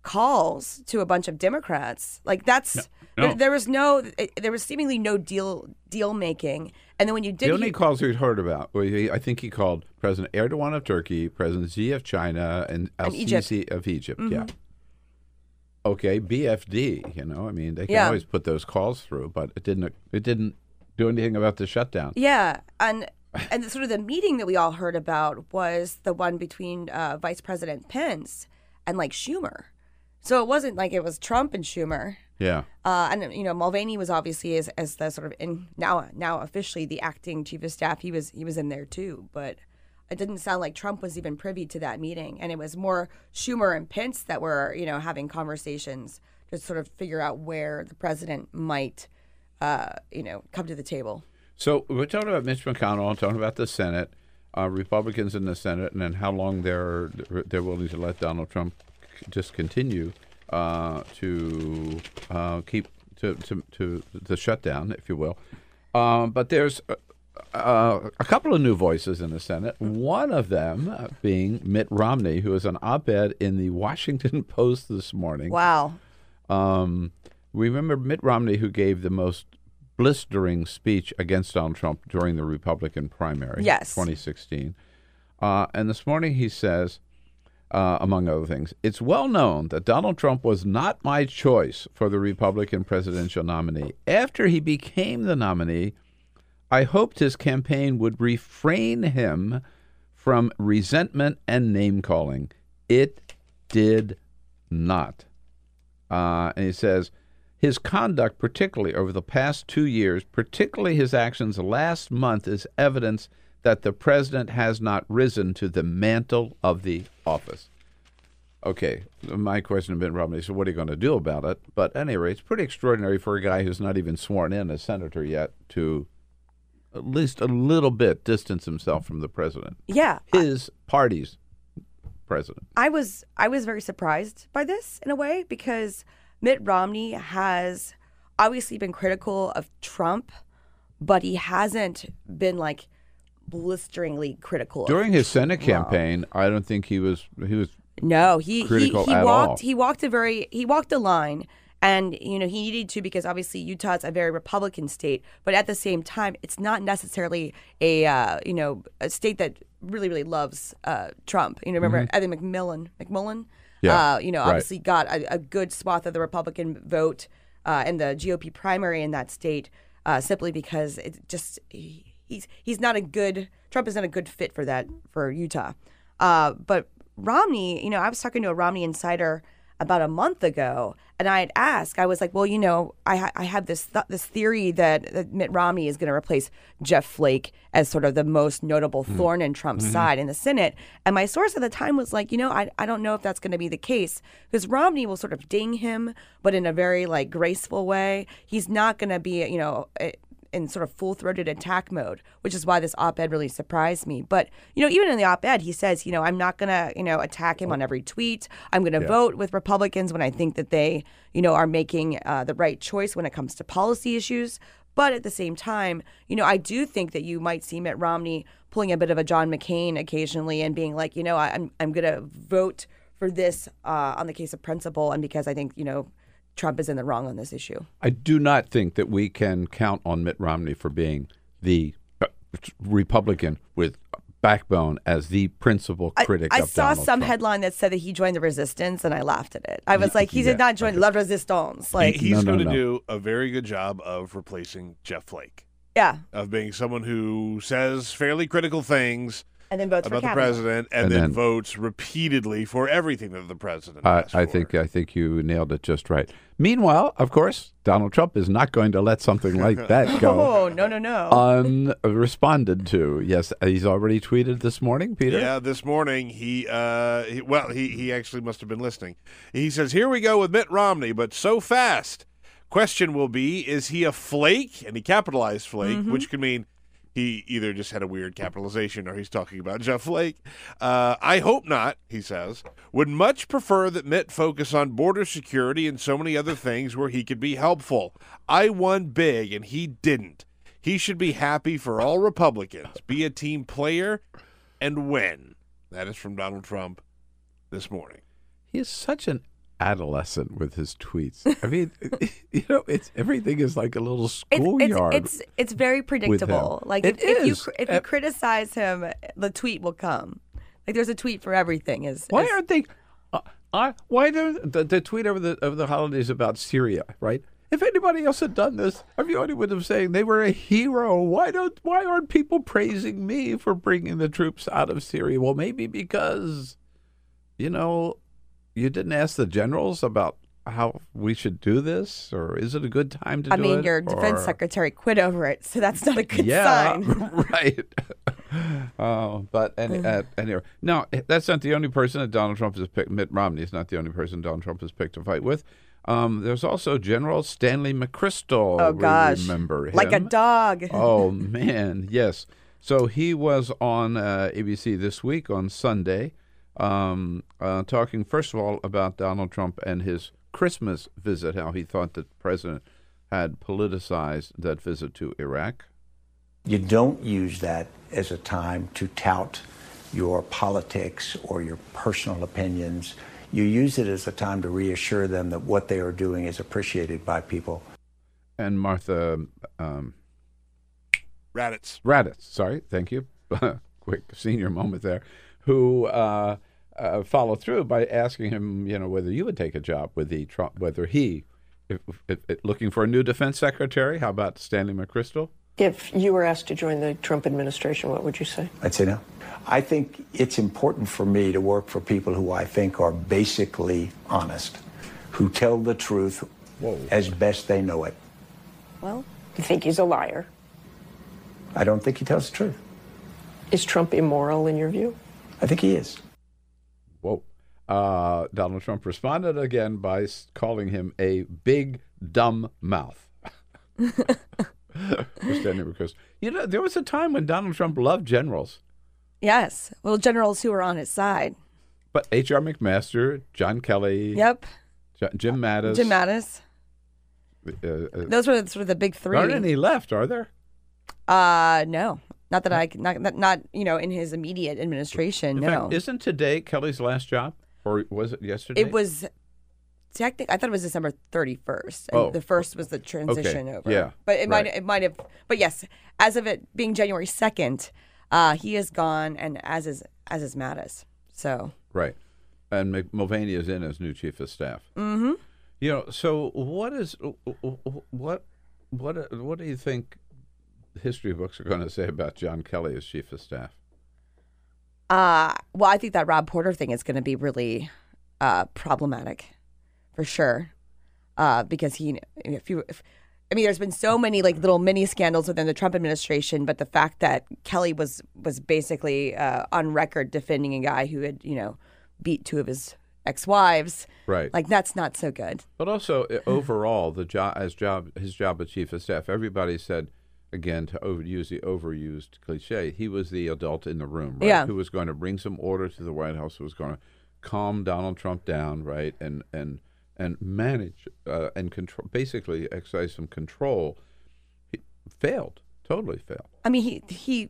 calls to a bunch of Democrats. Like that's no. There, there was no there was seemingly no deal deal making. And then when you did the only he- calls we'd heard about, well, he, I think he called President Erdogan of Turkey, President Xi of China, and Al. Sisi of Egypt. Yeah. Mhm. Okay, BFD. You know, I mean, they can Yeah. always put those calls through, but it didn't. It didn't do anything about the shutdown. Yeah, and and sort of the meeting that we all heard about was the one between uh, Vice President Pence and like Schumer. So it wasn't like it was Trump and Schumer. Yeah. Uh, and you know, Mulvaney was obviously as, as the sort of in now now officially the acting chief of staff. He was he was in there too, but it didn't sound like Trump was even privy to that meeting, and it was more Schumer and Pence that were you know having conversations to sort of figure out where the president might uh, you know come to the table. So we're talking about Mitch McConnell, talking about the Senate, uh, Republicans in the Senate, and then how long they're they're willing to let Donald Trump just continue uh, to uh, keep to, to to the shutdown, if you will. Um, but there's uh, uh, a couple of new voices in the Senate. One of them being Mitt Romney, who is an op-ed in the Washington Post this morning. Wow. Um, we remember Mitt Romney, who gave the most blistering speech against Donald Trump during the Republican primary, Yes. 2016. Uh, and this morning he says, uh, among other things, it's well known that Donald Trump was not my choice for the Republican presidential nominee. After he became the nominee, I hoped his campaign would refrain him from resentment and name calling. It did not. Uh, and he says his conduct, particularly over the past two years, particularly his actions last month, is evidence that the president has not risen to the mantle of the office. Okay, my question to Mitt Romney: So, what are you going to do about it? But anyway, it's pretty extraordinary for a guy who's not even sworn in as senator yet to at least a little bit distance himself from the president. Yeah, his party's president. I was I was very surprised by this in a way because Mitt Romney has obviously been critical of Trump, but he hasn't been like blisteringly critical. of During his Senate Trump. campaign, I don't think he was he was No, he critical he, he walked all. he walked a very he walked a line and you know he needed to because obviously Utah's a very Republican state, but at the same time it's not necessarily a uh, you know a state that really really loves uh, Trump. You know, remember Mhm. I think McMillan McMullen, Yeah, uh, you know, right. obviously got a, a good swath of the Republican vote uh, in the GOP primary in that state uh, simply because it just he, he's he's not a good Trump is not a good fit for that for Utah. Uh, but Romney, you know, I was talking to a Romney insider about a month ago, and I had asked, I was like, well, you know, I ha- I have this th- this theory that, that Mitt Romney is going to replace Jeff Flake as sort of the most notable thorn in Trump's Mhm. side in the Senate. And my source at the time was like, you know, I I don't know if that's going to be the case because Romney will sort of ding him, but in a very like graceful way. He's not going to be, you know. eh, in sort of full-throated attack mode, which is why this op-ed really surprised me. But you know, even in the op-ed, he says, you know, I'm not gonna, you know, attack him on every tweet. I'm gonna Yeah. vote with Republicans when I think that they, you know, are making uh, the right choice when it comes to policy issues. But at the same time, you know, I do think that you might see Mitt Romney pulling a bit of a John McCain occasionally and being like, you know, I, I'm I'm gonna vote for this uh, on the case of principle and because I think you know Trump is in the wrong on this issue. I do not think that we can count on Mitt Romney for being the uh, Republican with backbone as the principal critic I, of saw Donald some Trump. headline that said that he joined the resistance, and I laughed at it. I was like, he yeah, did not join La Resistance. Like, He- he's No, no, going to no. do a very good job of replacing Jeff Flake, yeah, of being someone who says fairly critical things and then votes about for the president and, And then, then- votes repeatedly for everything that the president I, asks I for. think I think you nailed it just right. Meanwhile, of course, Donald Trump is not going to let something like that go Oh no no no! unresponded to. Yes, he's already tweeted this morning, Peter. Yeah, this morning he, uh, he well, he he actually must have been listening. He says, "Here we go with Mitt Romney, but so fast." Question will be: Is he a flake? And he capitalized flake, Mm-hmm. which could mean he either just had a weird capitalization or he's talking about Jeff Flake. Uh, I hope not. He says would much prefer that Mitt focus on border security and so many other things where he could be helpful. I won big and he didn't. He should be happy for all Republicans. Be a team player and win. That is from Donald Trump this morning. He is such an adolescent with his tweets. I mean, you know, it's everything is like a little It's, schoolyard. it's it's it's very predictable. Like It if, if you if you Uh, criticize him, the tweet will come. Like there's a tweet for everything. Is Why is- aren't they? Uh, uh, why don't the, the tweet over the over the holidays about Syria? Right. If anybody else had done this, everybody would have saying they were a hero. Why don't? Why aren't people praising me for bringing the troops out of Syria? Well, maybe because, you know, you didn't ask the generals about how we should do this, or is it a good time to I do mean, it? your defense or- secretary quit over it, so that's not a good yeah, sign. right. oh, but any, uh, anyway, no, that's not the only person that Donald Trump has picked. Mitt Romney is not the only person Donald Trump has picked to fight with. Um, there's also General Stanley McChrystal. Oh gosh, remember him? like a dog. Oh man, yes. So he was on uh, ABC this week on Sunday, um, uh, talking first of all about Donald Trump and his Christmas visit. How he thought that the president had politicized that visit to Iraq. You don't use that as a time to tout your politics or your personal opinions. You use it as a time to reassure them that what they are doing is appreciated by people. and Martha um, Raddatz. Raddatz. Sorry, thank you. Quick senior moment there. Who uh, uh, followed through by asking him, you know, whether you would take a job with the Trump, whether he, if, if, if- looking for a new defense secretary. How about Stanley McChrystal? If you were asked to join the Trump administration, what would you say? I'd say no. I think it's important for me to work for people who I think are basically honest, who tell the truth as best they know it. Well, you think he's a liar. I don't think he tells the truth. Is Trump immoral in your view? I think he is. Uh, Donald Trump responded again by calling him a big dumb mouth. McChrystal. You know, there was a time when Donald Trump loved generals. Yes, well, generals who were on his side. But H.R. McMaster, John Kelly, Yep, Jim Mattis. Jim Mattis. Uh, uh, Those were sort of the big three. aren't any left, are there? Uh, no, not that I not not, not you know in his immediate administration. In no, fact, isn't today Kelly's last job? Or was it yesterday? it was. Technic- I thought it was December thirty first. Oh. the first was the transition Okay, over. yeah, but it might it might have. But yes, as of it being January second, uh, he is gone, and as is as is Mattis. So Right. And Mc- Mulvaney is in as new chief of staff. mm-hmm. You know, so what is what what what do you think history books are going to say about John Kelly as chief of staff? Uh, well, I think that Rob Porter thing is going to be really uh, problematic, for sure, uh, because he, if you, if, I mean, there's been so many like little mini scandals within the Trump administration, but the fact that Kelly was was basically uh, on record defending a guy who had, you know, beat two of his ex-wives, Right. Like that's not so good. But also overall, the job as job his job as chief of staff, everybody said again to overuse the overused cliche, he was the adult in the room, right? Yeah. Who was going to bring some order to the White House, who was going to calm Donald Trump down, right, and and and manage uh, and control, basically exercise some control. He failed, totally failed. I mean, he he,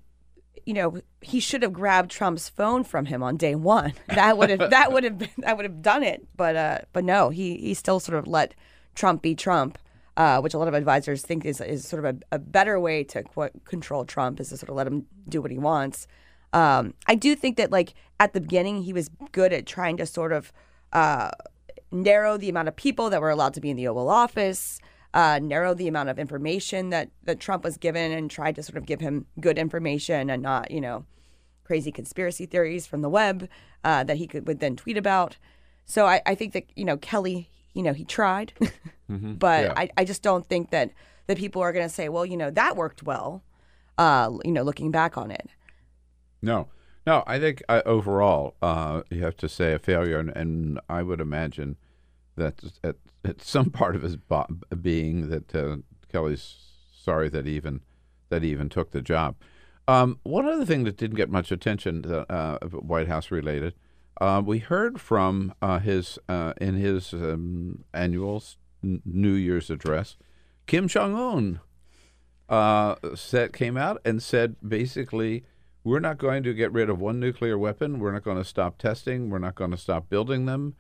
you know, he should have grabbed Trump's phone from him on day one. That would have that would have been, that would have done it. But uh, but no, he he still sort of let Trump be Trump. Uh, which a lot of advisors think is is sort of a, a better way to qu- control Trump is to sort of let him do what he wants. Um, I do think that like at the beginning he was good at trying to sort of uh, narrow the amount of people that were allowed to be in the Oval Office, uh, narrow the amount of information that, that Trump was given, and tried to sort of give him good information and not, you know, crazy conspiracy theories from the web uh, that he could would then tweet about. So I, I think that you know Kelly, you know, he tried, Mhm. but Yeah. I, I just don't think that that people are going to say, well, you know, that worked well. Uh, you know, looking back on it. No, no. I think uh, overall, uh, you have to say a failure, and, and I would imagine that at, at some part of his bo- being that uh, Kelly's sorry that he even that he even took the job. Um, one other thing that didn't get much attention, that, uh, White House related, uh, we heard from uh, his uh, in his um, annual n- New Year's address, Kim Jong Un uh, came out and said basically we're not going to get rid of one nuclear weapon. We're not going to stop testing. We're not going to stop building them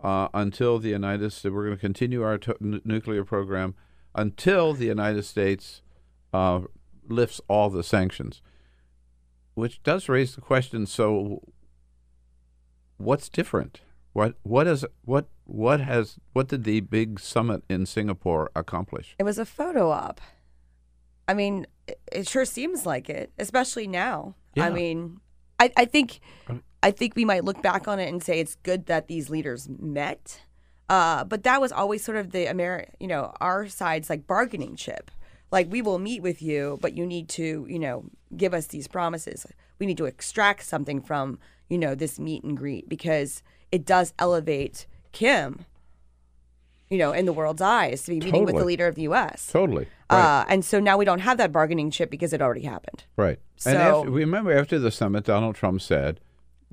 uh, until the United States. We're going to continue our to- n- nuclear program until the United States uh, lifts all the sanctions. Which does raise the question. So, what's different? What what is what what has what did the big summit in Singapore accomplish? It was a photo op. I mean, it, it sure seems like it, especially now. Yeah. I mean, I, I think I think we might look back on it and say it's good that these leaders met. Uh, but that was always sort of the Ameri- you know, our side's like bargaining chip. Like we will meet with you, but you need to, you know, give us these promises. We need to extract something from, you know, this meet and greet because it does elevate Kim, you know, in the world's eyes to be meeting with the leader of the U.S. Totally. Right. Uh, and so now we don't have that bargaining chip because it already happened. Right. So- and after, remember, after the summit, Donald Trump said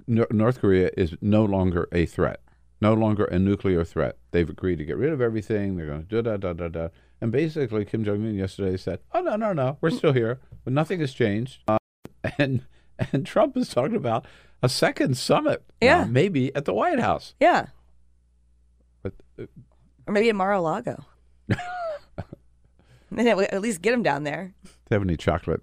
North Korea is no longer a threat, no longer a nuclear threat. They've agreed to get rid of everything. They're going to da da da da da. And basically, Kim Jong Un yesterday said, "Oh no, no, no, we're still here, but nothing has changed." Uh, and and Trump is talking about a second summit, now, Yeah. maybe at the White House. Yeah. But uh, Or maybe at Mar-a-Lago. then at at least get him down there. do you have any chocolate?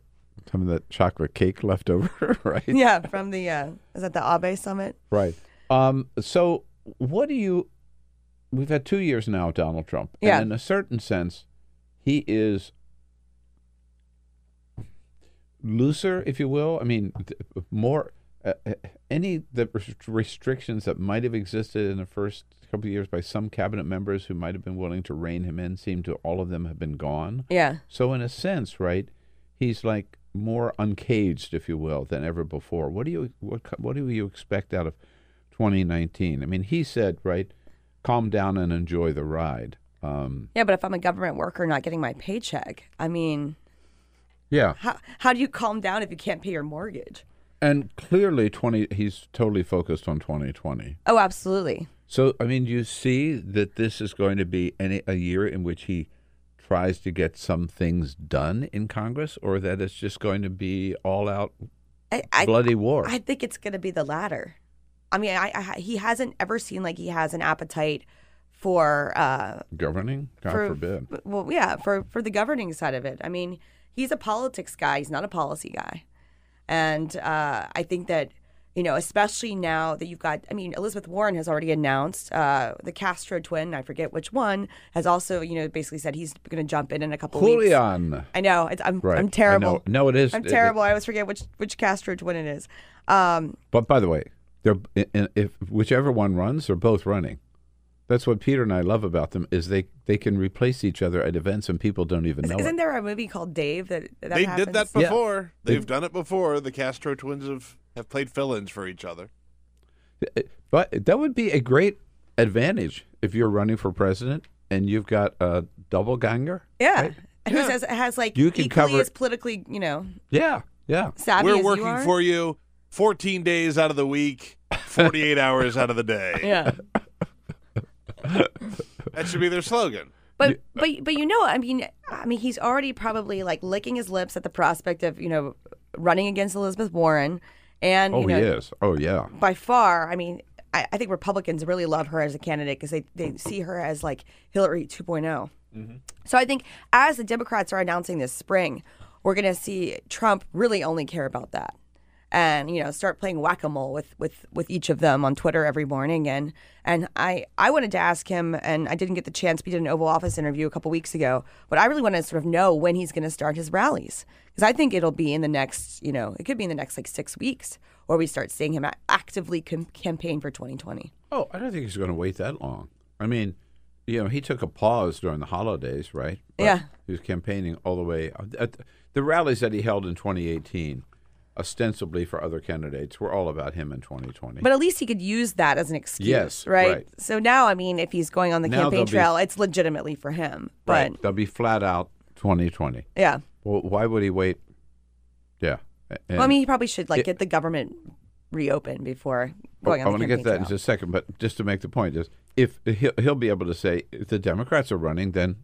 Some of that chocolate cake left over, right? Yeah, from the uh, is that the Abe summit? Right. Um, so, what do you? We've had two years now, of Donald Trump, Yeah. and in a certain sense, he is looser, if you will. I mean, more uh, uh, any the restrictions that might have existed in the first couple of years by some cabinet members who might have been willing to rein him in seem to all of them have been gone. Yeah. So, in a sense, right, he's like more uncaged, if you will, than ever before. What do you what what do you expect out of 2019? I mean, he said, right, calm down and enjoy the ride. Um, Yeah, but if I'm a government worker not getting my paycheck, I mean, yeah, how how do you calm down if you can't pay your mortgage? and clearly, 20 he's totally focused on 2020. Oh, absolutely. So, I mean, do you see that this is going to be any, a year in which he tries to get some things done in Congress, or that it's just going to be all out I, I, bloody war? I think it's going to be the latter. I mean, I, I he hasn't ever seemed like he has an appetite for uh, Governing? God for, forbid. Well, yeah, for for the governing side of it. I mean, he's a politics guy. He's not a policy guy, and uh, I think that You know, especially now that you've got, I mean, Elizabeth Warren has already announced uh, the Castro twin, I forget which one, has also, you know, basically said he's going to jump in in a couple weeks. Julian. I know. It's, I'm, Right. I'm terrible. know. No, it is- I'm it- terrible. I always forget which, which Castro twin it is. Um, But by the way, they're if whichever one runs, they're both running. That's what Peter and I love about them is they they can replace each other at events and people don't even know isn't it. there a movie called Dave that, that they happens? did that Yeah. before. They- They've done it before. The Castro twins have, have played fill-ins for each other. Eh, eh, but that would be a great advantage if you're running for president and you've got a double ganger. Yeah. Who says it has like You can equally cover- as politically, you know, Yeah, yeah. savvy We're as working you are? for you 14 days out of the week, 48 hours out of the day. Yeah. That should be their slogan. But but but you know, I mean, I mean, he's already probably like licking his lips at the prospect of you know running against Elizabeth Warren, and Oh, you know, he is. Oh, yeah. by far. I mean, I, I think Republicans really love her as a candidate because they they see her as like Hillary 2.0. Mm-hmm. So I think as the Democrats are announcing this spring, we're going to see Trump really only care about that. And you know, start playing whack-a-mole with, with, with each of them on Twitter every morning. And and I, I wanted to ask him, and I didn't get the chance. We did an Oval Office interview a couple weeks ago, but I really want to sort of know when he's going to start his rallies because I think it'll be in the next, you know, it could be in the next like six weeks, where we start seeing him actively com- campaign for 2020. Oh, I don't think he's going to wait that long. I mean, you know, he took a pause during the holidays, right? But Yeah. He was campaigning all the way. Uh, at the rallies that he held in 2018, ostensibly for other candidates, were all about him in 2020. But at least he could use that as an excuse, Yes, right? right. So now, I mean, if he's going on the Now campaign they'll be- trail, it's legitimately for him. But right. They'll be flat out 2020. yeah, Well, why would he wait? Yeah. well, I mean, he probably should like it- get the government reopened before going I on want to get that in just a second, but just to make the point is, if he'll, he'll be able to say, if the Democrats are running, then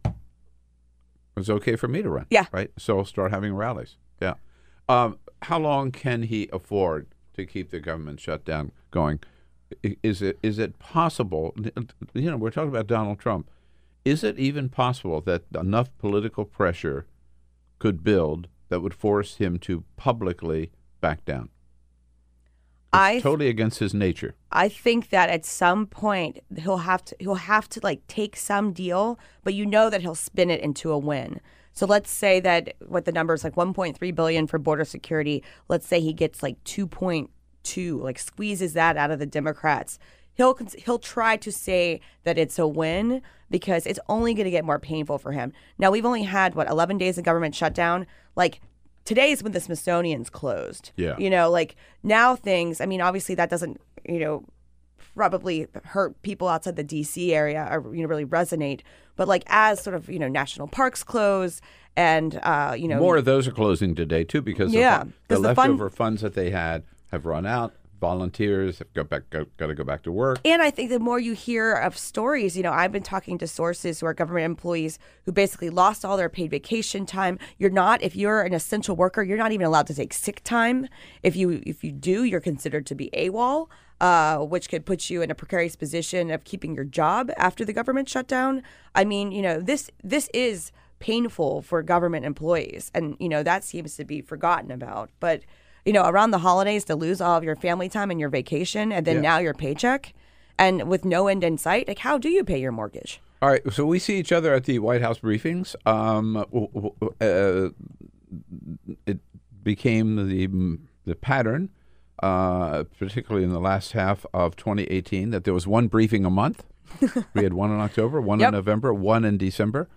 it's okay for me to run. Yeah. Right. So I'll start having rallies. Yeah. Um, how long can he afford to keep the government shutdown going? Is it is it possible? You know, we're talking about Donald Trump. Is it even possible that enough political pressure could build that would force him to publicly back down? I Totally against his nature. I think that at some point he'll have to he'll have to like take some deal, but you know that he'll spin it into a win. So let's say that what the number is like 1.3 billion for border security. Let's say he gets like 2.2, like squeezes that out of the Democrats. He'll he'll try to say that it's a win because it's only going to get more painful for him. Now we've only had what 11 days of government shutdown. Like today is when the Smithsonian's closed. Yeah. You know, like now things. I mean, obviously that doesn't you know probably hurt people outside the DC area or you know really resonate. But like as sort of you know national parks close and uh, you know More of those are closing today too because Yeah, the, the the fun- leftover funds that they had have run out. Volunteers have got back, got, got to go back to work. And I think the more you hear of stories, you know, I've been talking to sources who are government employees who basically lost all their paid vacation time. You're not, if you're an essential worker, you're not even allowed to take sick time. If you if you do, you're considered to be AWOL, uh, which could put you in a precarious position of keeping your job after the government shutdown. I mean, you know, this this is painful for government employees, and you know that seems to be forgotten about, but. You know, around the holidays to lose all of your family time and your vacation, and then Yeah. now your paycheck, and with no end in sight, like how do you pay your mortgage? All right, so we see each other at the White House briefings. Um, uh, it became the the pattern, uh, particularly in the last half of 2018, that there was one briefing a month. we had one in October, one Yep. in November, one in December.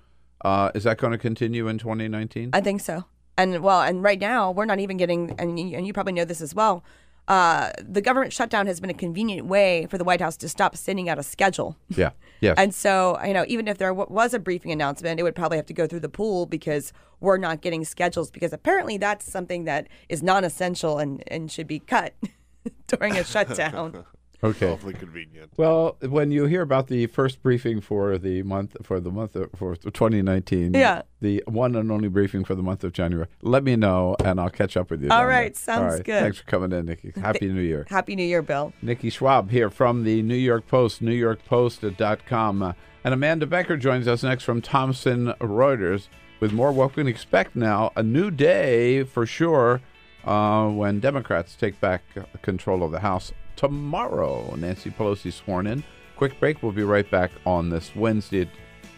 Uh, is that going to continue in 2019? I think so. And well, and right now we're not even getting, and you, and you probably know this as well. Uh, the government shutdown has been a convenient way for the White House to stop sending out a schedule. yeah. Yes. And so, you know, even if there w- was a briefing announcement, it would probably have to go through the pool because we're not getting schedules because apparently that's something that is non-essential and, and should be cut during a shutdown. Okay. Awfully convenient. Well, when you hear about the first briefing for the month for the month of, for 2019, Yeah. the one and only briefing for the month of January, let me know and I'll catch up with you. All right, there. sounds All right, good. Thanks for coming in, Nikki. Happy New Year. Happy New Year, Bill. Nikki Schwab here from the New York Post, NewYorkPost.com. Uh, and Amanda Becker joins us next from Thomson Reuters with more what we can expect now. A new day for sure uh, when Democrats take back uh, control of the House tomorrow. Nancy Pelosi sworn in. Quick break. We'll be right back on this Wednesday,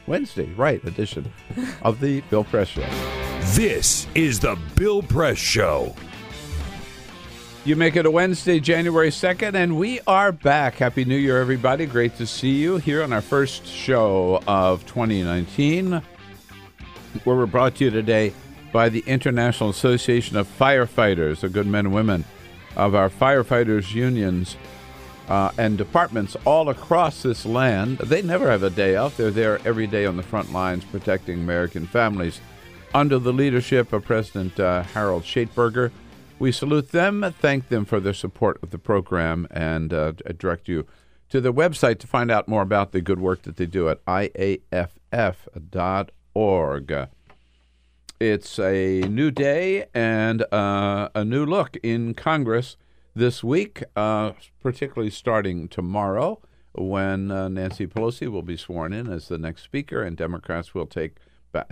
Wednesday, right, edition of the Bill Press Show. This is the Bill Press Show. You make it a Wednesday, January 2nd, and we are back. Happy New Year, everybody. Great to see you here on our first show of 2019, where we're brought to you today by the International Association of Firefighters, the good men and women of our firefighters unions uh, and departments all across this land. They never have a day off. They're there every day on the front lines protecting American families under the leadership of President uh, Harold Schaitberger. We salute them, thank them for their support of the program, and uh, direct you to their website to find out more about the good work that they do at iaff.org. It's a new day and uh, a new look in Congress this week, uh, particularly starting tomorrow when uh, Nancy Pelosi will be sworn in as the next speaker, and Democrats will take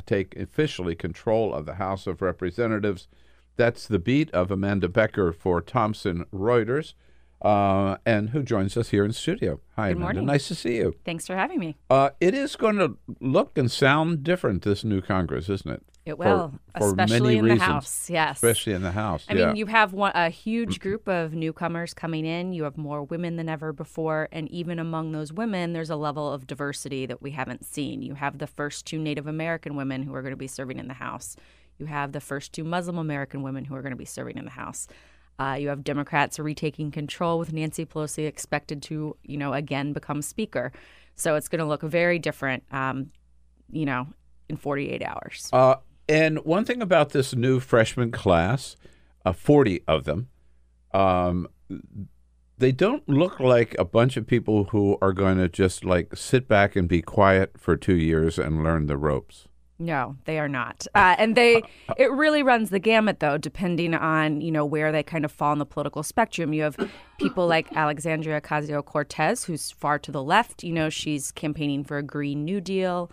take officially control of the House of Representatives. That's the beat of Amanda Becker for Thomson Reuters, uh, and who joins us here in studio. Hi, Good Amanda. morning. Nice to see you. Thanks for having me. Uh, it is going to look and sound different this new Congress, isn't it? It For- will, for especially many in reasons. the House. Yes, especially in the House. I yeah. mean, you have one, a huge group of newcomers coming in. You have more women than ever before, and even among those women, there's a level of diversity that we haven't seen. You have the first two Native American women who are going to be serving in the House. You have the first two Muslim American women who are going to be serving in the House. Uh, you have Democrats retaking control with Nancy Pelosi expected to, you know, again become Speaker. So it's going to look very different, um, you know, in 48 hours. Uh, and one thing about this new freshman class, uh, 40 of them, um, they don't look like a bunch of people who are going to just like sit back and be quiet for two years and learn the ropes. No, they are not. Uh, and they it really runs the gamut though, depending on, you know, where they kind of fall in the political spectrum. You have people like Alexandria Ocasio Cortez, who's far to the left. You know, she's campaigning for a Green New Deal.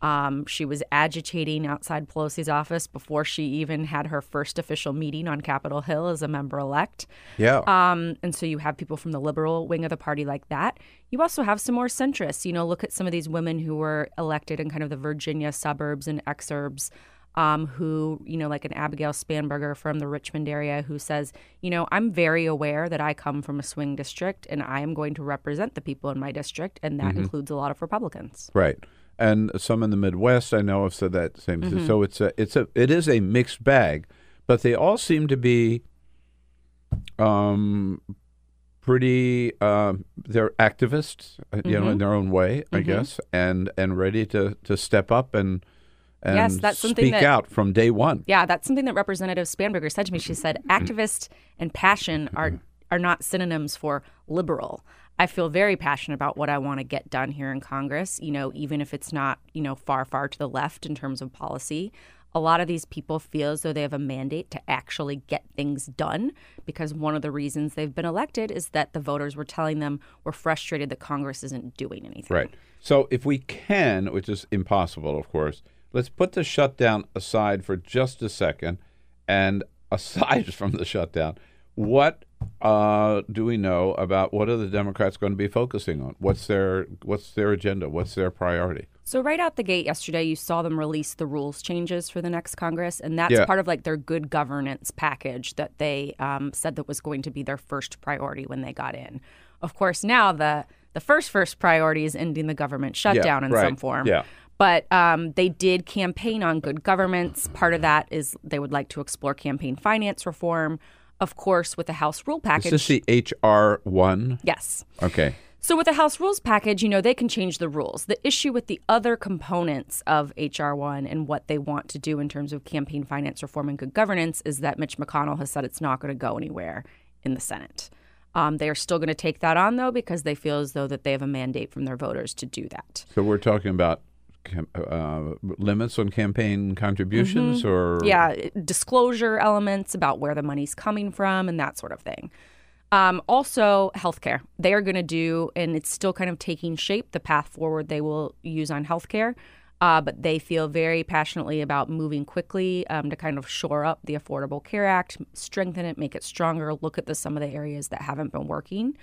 Um, she was agitating outside Pelosi's office before she even had her first official meeting on Capitol Hill as a member elect. Yeah. Um, and so you have people from the liberal wing of the party like that. You also have some more centrists. You know, look at some of these women who were elected in kind of the Virginia suburbs and exurbs. Um, who, you know, like an Abigail Spanberger from the Richmond area, who says, you know, I'm very aware that I come from a swing district and I am going to represent the people in my district, and that Mhm. includes a lot of Republicans. Right. And some in the Midwest, I know, have said that same thing. Mhm. So it's a, it's a, it is a mixed bag, but they all seem to be, um, pretty. Um, they're activists, uh, you know, in Mhm. their own way, I Mhm. guess, and and ready to to step up and and Yes, that's something speak that- out from day one. Yeah, that's something that Representative Spanberger said to me. She said, "Activist and passion are are not synonyms for liberal." I feel very passionate about what I want to get done here in Congress. You know, even if it's not you know far far to the left in terms of policy. A lot of these people feel as though they have a mandate to actually get things done because one of the reasons they've been elected is that the voters were telling them we're frustrated that Congress isn't doing anything. Right. So if we can, which is impossible, of course, let's put the shutdown aside for just a second. And aside from the shutdown, what uh, do we know about what are the Democrats going to be focusing on? What's their what's their agenda? What's their priority? So right out the gate yesterday, you saw them release the rules changes for the next Congress, and that's Yeah. part of like their good governance package that they um, said that was going to be their first priority when they got in. Of course, now the the first first priority is ending the government shutdown in right. some form. Yeah. But um, they did campaign on good governance. Part of that is they would like to explore campaign finance reform. Of course, with the House rule package. Is this the HR one? yes. Okay. So with the House Rules package, you know, they can change the rules. The issue with the other components of HR 1 and what they want to do in terms of campaign finance reform and good governance is that Mitch McConnell has said it's not going to go anywhere in the Senate. Um, they are still going to take that on, though, because they feel as though that they have a mandate from their voters to do that. So we're talking about uh, limits on campaign contributions, Mhm. or yeah, disclosure elements about where the money's coming from and that sort of thing. Um, also, healthcare. They are going to do, and it's still kind of taking shape, the path forward they will use on healthcare. Uh, but they feel very passionately about moving quickly um, to kind of shore up the Affordable Care Act, strengthen it, make it stronger, look at the, some of the areas that haven't been working.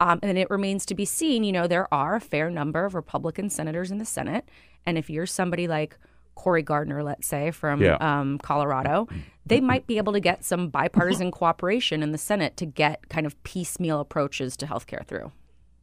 Um, and it remains to be seen. You know, there are a fair number of Republican senators in the Senate. And if you're somebody like Cory Gardner, let's say, from Yeah. um, Colorado, they might be able to get some bipartisan cooperation in the Senate to get kind of piecemeal approaches to healthcare through.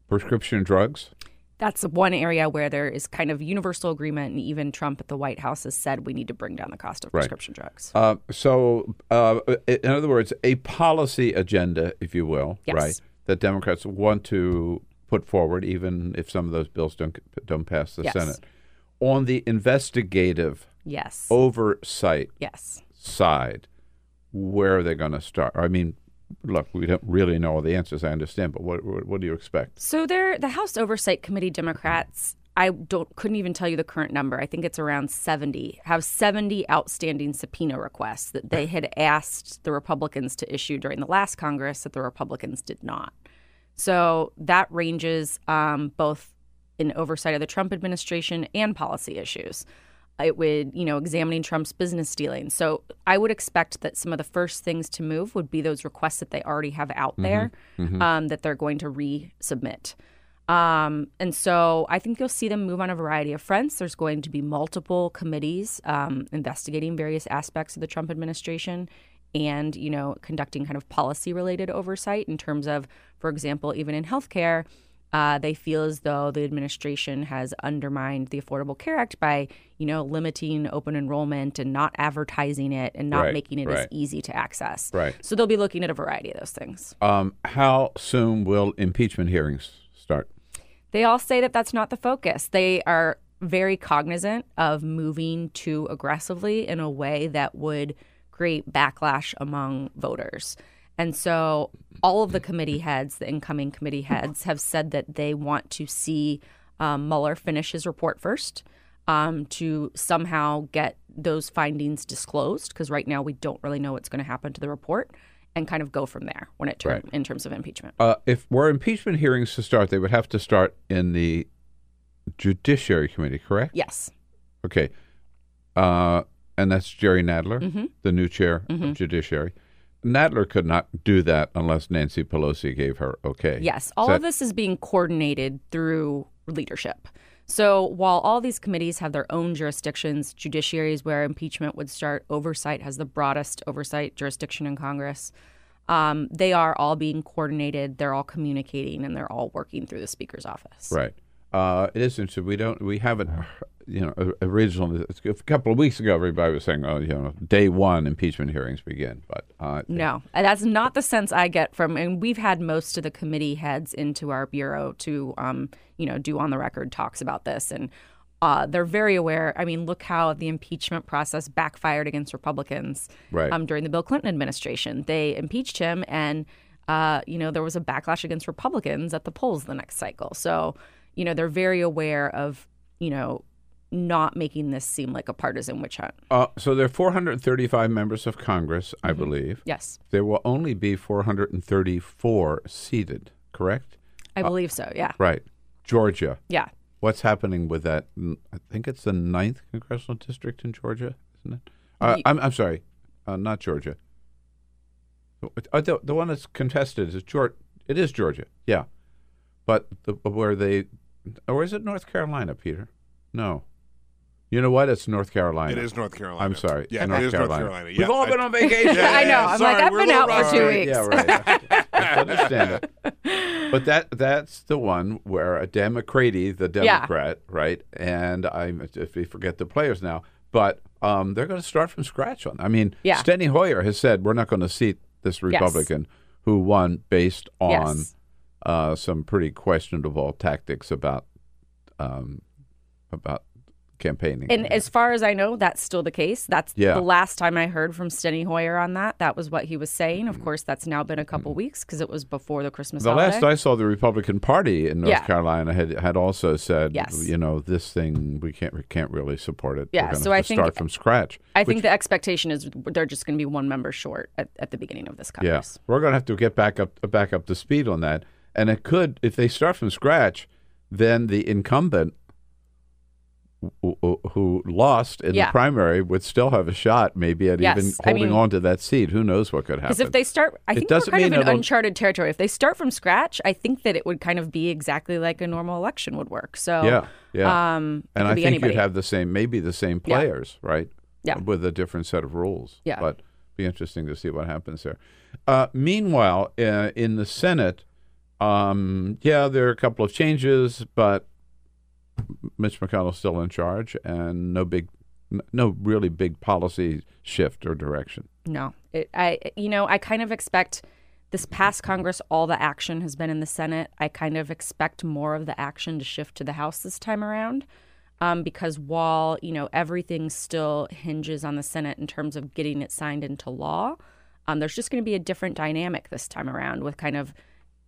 Prescription drugs. That's one area where there is kind of universal agreement, and even Trump at the White House has said we need to bring down the cost of Right. prescription drugs. Uh, so, uh, in other words, a policy agenda, if you will, Yes. right, that Democrats want to put forward, even if some of those bills don't don't pass the Yes. Senate, on the investigative Yes. oversight Yes. side, where are they going to start? I mean, look, we don't really know all the answers. I understand, but what what, what do you expect? So they're the House Oversight Committee Democrats. I don't couldn't even tell you the current number. I think it's around 70. Have 70 outstanding subpoena requests that they had asked the Republicans to issue during the last Congress that the Republicans did not. So that ranges um, both in oversight of the Trump administration and policy issues. It would, you know, examining Trump's business dealings. So I would expect that some of the first things to move would be those requests that they already have out there Mhm. um, that they're going to resubmit. Um, and so I think you'll see them move on a variety of fronts. There's going to be multiple committees um, investigating various aspects of the Trump administration and, you know, conducting kind of policy related oversight in terms of, for example, even in healthcare, uh, they feel as though the administration has undermined the Affordable Care Act by, you know, limiting open enrollment and not advertising it and not Right, making it as easy to access. Right. So they'll be looking at a variety of those things. Um, how soon will impeachment hearings? They all say that that's not the focus. They are very cognizant of moving too aggressively in a way that would create backlash among voters. And so all of the committee heads, the incoming committee heads, have said that they want to see um, Mueller finish his report first um, to somehow get those findings disclosed, because right now we don't really know what's going to happen to the report, and kind of go from there when it term, Right. in terms of impeachment. Uh, if were impeachment hearings to start, they would have to start in the Judiciary Committee, correct? Yes. Okay. Uh, and that's Jerry Nadler, Mhm. the new chair Mhm. of Judiciary. Nadler could not do that unless Nancy Pelosi gave her okay. Yes, all that- of this is being coordinated through leadership. So while all these committees have their own jurisdictions, judiciaries where impeachment would start, oversight has the broadest oversight jurisdiction in Congress. Um, they are all being coordinated, they're all communicating, and they're all working through the Speaker's office. Right. Uh, it is interesting. We don't. We haven't. You know, originally a couple of weeks ago, everybody was saying, "Oh, you know, day one impeachment hearings begin." But uh, No, that's not the sense I get from, and we've had most of the committee heads into our bureau to, um, you know, do on the record talks about this, and uh, they're very aware. I mean, look how the impeachment process backfired against Republicans Right. um, during the Bill Clinton administration. They impeached him, and uh, you know there was a backlash against Republicans at the polls the next cycle. So, you know, they're very aware of, you know, not making this seem like a partisan witch hunt. Uh, so there are 435 members of Congress, I believe. Yes. There will only be 434 seated, correct? I believe so. Yeah. Right. Georgia. Yeah. What's happening with that? I think it's the ninth congressional district in Georgia, isn't it? Uh, I'm, I'm sorry, uh, not Georgia. Uh, the, the one that's contested is Georgia. It is Georgia, yeah. But the, where they, or is it North Carolina, Peter? No. You know what? It's North Carolina. It is North Carolina. I'm sorry. Yeah, it North is North Carolina. Carolina. We've all been on vacation. Yeah, I know. yeah, I'm sorry, like, I've we're a been little out for two weeks. Yeah, right. I understand it. But that that's the one where a Democracy, the Yeah. Democrat, right? And I if we forget the players now, but um, they're going to start from scratch on. I mean, Yeah. Steny Hoyer has said we're not going to seat this Republican who won based on Yes. uh, some pretty questionable tactics about um, about campaigning. And as far as I know, that's still the case. That's Yeah. the last time I heard from Steny Hoyer on that. That was what he was saying. Of course, that's now been a couple weeks because it was before the Christmas Mm-hmm. The holiday. last I saw, the Republican Party in North Yeah. Carolina had had also said, Yes. you know, this thing we can't we can't really support it. Yeah, so I think- start from scratch. I which- think the expectation is they're just going to be one member short at, at the beginning of this yeah, we're going to have to get back up back up to speed on that. And it could, if they start from scratch, then the incumbent who, lost in Yeah. the primary would still have a shot, maybe at Yes, even I holding mean- on to that seat. Who knows what could happen? Because if they start, I It think we're doesn't of mean in uncharted territory. If they start from scratch, I think that it would kind of be exactly like a normal election would work. So yeah, yeah. um, and I think anybody. you'd have the same, maybe the same Yeah. players, right? Yeah. With a different set of rules. Yeah. But be interesting to see what happens there. Uh, meanwhile, uh, in the Senate, um, yeah, there are a couple of changes, but Mitch McConnell's still in charge, and no big, no really big policy shift or direction. No, it, I you know I kind of expect this past Congress all the action has been in the Senate. I kind of expect more of the action to shift to the House this time around, um, because while you know everything still hinges on the Senate in terms of getting it signed into law, um, there's just going to be a different dynamic this time around with kind of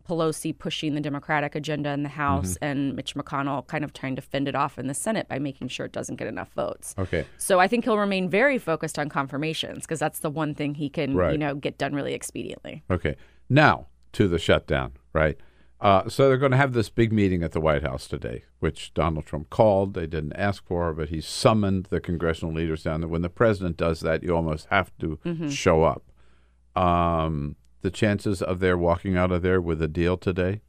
Pelosi pushing the Democratic agenda in the House Mm-hmm. and Mitch McConnell kind of trying to fend it off in the Senate by making sure it doesn't get enough votes. Okay. So I think he'll remain very focused on confirmations because that's the one thing he can, you know, get done really expediently. Okay. Now to the shutdown, right? Uh, so they're going to have this big meeting at the White House today, which Donald Trump called. They didn't ask for, but he summoned the congressional leaders down there. When the president does that, you almost have to Mhm. show up. Um, the chances of their walking out of there with a deal today?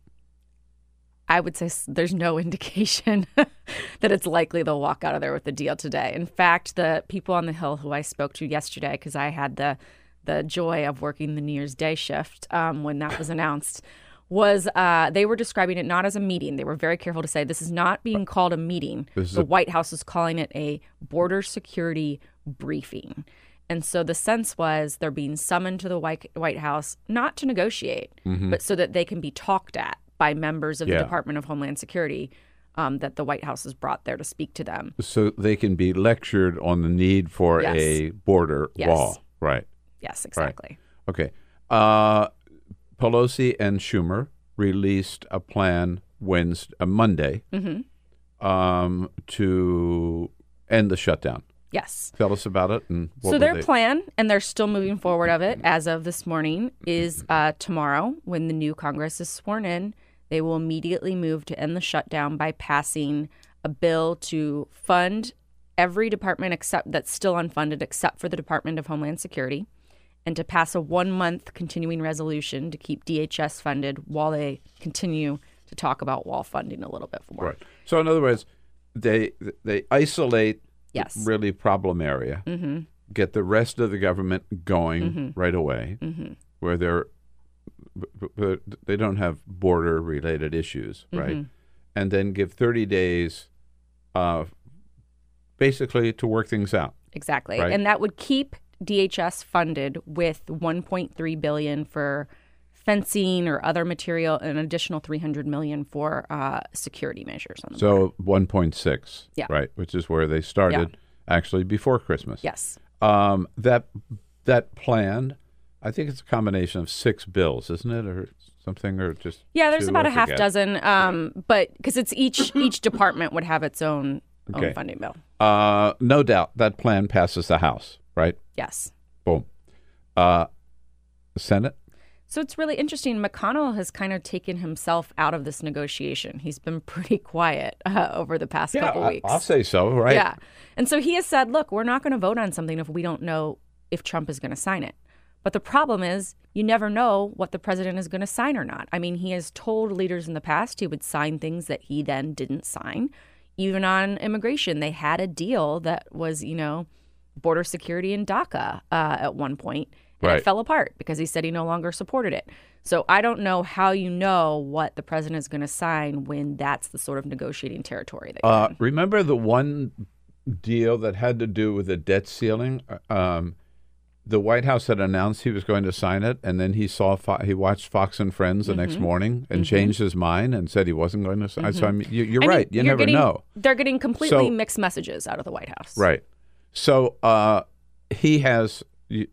I would say there's no indication that it's likely they'll walk out of there with a deal today. In fact, the people on the Hill who I spoke to yesterday, because I had the the joy of working the New Year's Day shift um, when that was announced, was uh, they were describing it not as a meeting. They were very careful to say this is not being called a meeting. This the a- White House is calling it a border security briefing. And so the sense was they're being summoned to the White, White House not to negotiate, Mhm. but so that they can be talked at by members of Yeah. the Department of Homeland Security um, that the White House has brought there to speak to them. So they can be lectured on the need for Yes. a border Yes. wall. Right. Yes, Right. exactly. Okay. Uh, Pelosi and Schumer released a plan Wednesday, uh, Monday, Mhm. um, to end the shutdown. Yes. Tell us about it and what so their they- plan, and they're still moving forward of it as of this morning, is uh, tomorrow when the new Congress is sworn in. They will immediately move to end the shutdown by passing a bill to fund every department except that's still unfunded, except for the Department of Homeland Security, and to pass a one month continuing resolution to keep DHS funded while they continue to talk about wall funding a little bit more. Right. So in other words, they they isolate Yes. really problem area, Mhm. get the rest of the government going Mhm. right away, Mhm. where they're they don't have border related issues, right? Mhm. And then give 30 days uh, basically to work things out. Exactly. Right? And that would keep DHS funded with 1.3 billion for fencing or other material an additional 300 million for uh, security measures on the So 1.6, Yeah. right, which is where they started actually before Christmas. Yes. Um, that that plan, I think it's a combination of six bills, isn't it, or something, or just Yeah, there's about I a half forget. dozen, um, but because it's each each department would have its own Okay. own funding bill. Uh, no doubt that plan passes the House, right? Yes. Boom. Uh, Senate. So it's really interesting. McConnell has kind of taken himself out of this negotiation. He's been pretty quiet uh, over the past couple I- weeks. I'll say so, right? Yeah. And so he has said, look, we're not going to vote on something if we don't know if Trump is going to sign it. But the problem is, you never know what the president is going to sign or not. I mean, he has told leaders in the past he would sign things that he then didn't sign. Even on immigration, they had a deal that was, you know, border security and DACA uh, at one point, and Right. it fell apart because he said he no longer supported it. So I don't know how you know what the president is going to sign when that's the sort of negotiating territory that you're Uh, in. remember the one deal that had to do with the debt ceiling? Uh, Um, the White House had announced he was going to sign it, and then he saw Fo- he watched Fox and Friends the next Mhm. morning and Mhm. changed his mind and said he wasn't going to sign. So I Mhm. mean, you, mean, right. You never getting- know. They're getting completely So- mixed messages out of the White House. Right. So uh, he has,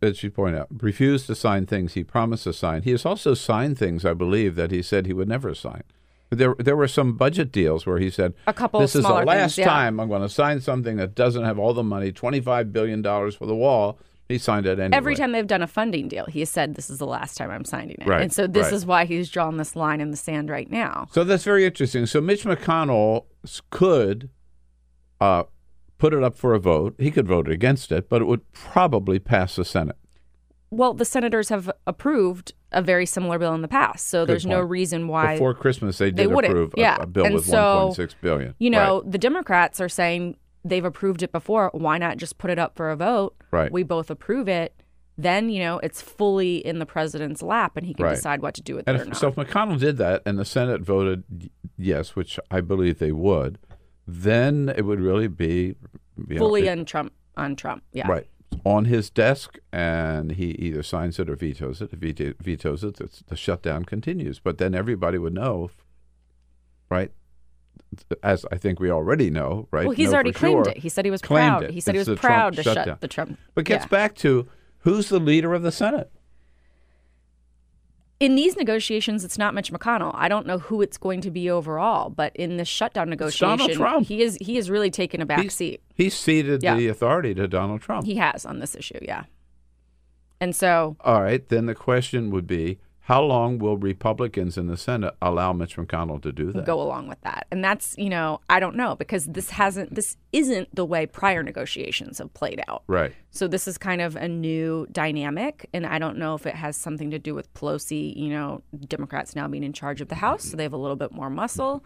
as you point out, refused to sign things he promised to sign. He has also signed things, I believe, that he said he would never sign. There, there were some budget deals where he said, A couple This is the last things, yeah. time I'm going to sign something that doesn't have all the money, $25 billion for the wall. He signed it anyway. Every time they've done a funding deal, he has said, This is the last time I'm signing it. Right, And so this right. is why he's drawn this line in the sand right now. So that's very interesting. So Mitch McConnell could uh, put it up for a vote. He could vote against it, but it would probably pass the Senate. Well, the senators have approved a very similar bill in the past, so Good there's no reason why Before Christmas, they they did approve a, yeah. a bill and with so, 1.6 billion. You know, Right. the Democrats are saying they've approved it before. Why not just put it up for a vote? Right. We both approve it. Then you know it's fully in the president's lap, and he can Right. decide what to do with And it if, so if McConnell did that and the Senate voted yes, which I believe they would, then it would really be you know, fully it- on Trump. On Trump, yeah. right on his desk, and he either signs it or vetoes it. If he vetoes it, it's, the shutdown continues. But then everybody would know, right? As I think we already know, right? Well, he's know already claimed sure. it. He said he was Claimed proud. it. He said he was the Trump proud to shut shutdown. the Trump- But gets yeah. back to who's the leader of the Senate. In these negotiations, it's not Mitch McConnell. I don't know who it's going to be overall, but in this shutdown negotiation, Donald Trump. he is he has really taken a back He's- seat. He ceded Yeah. the authority to Donald Trump. He has on this issue, yeah. And so All right, then the question would be how long will Republicans in the Senate allow Mitch McConnell to do that? go along with that. And that's, you know, I don't know because this hasn't this isn't the way prior negotiations have played out. Right. So this is kind of a new dynamic and I don't know if it has something to do with Pelosi, you know, Democrats now being in charge of the House, so they have a little bit more muscle.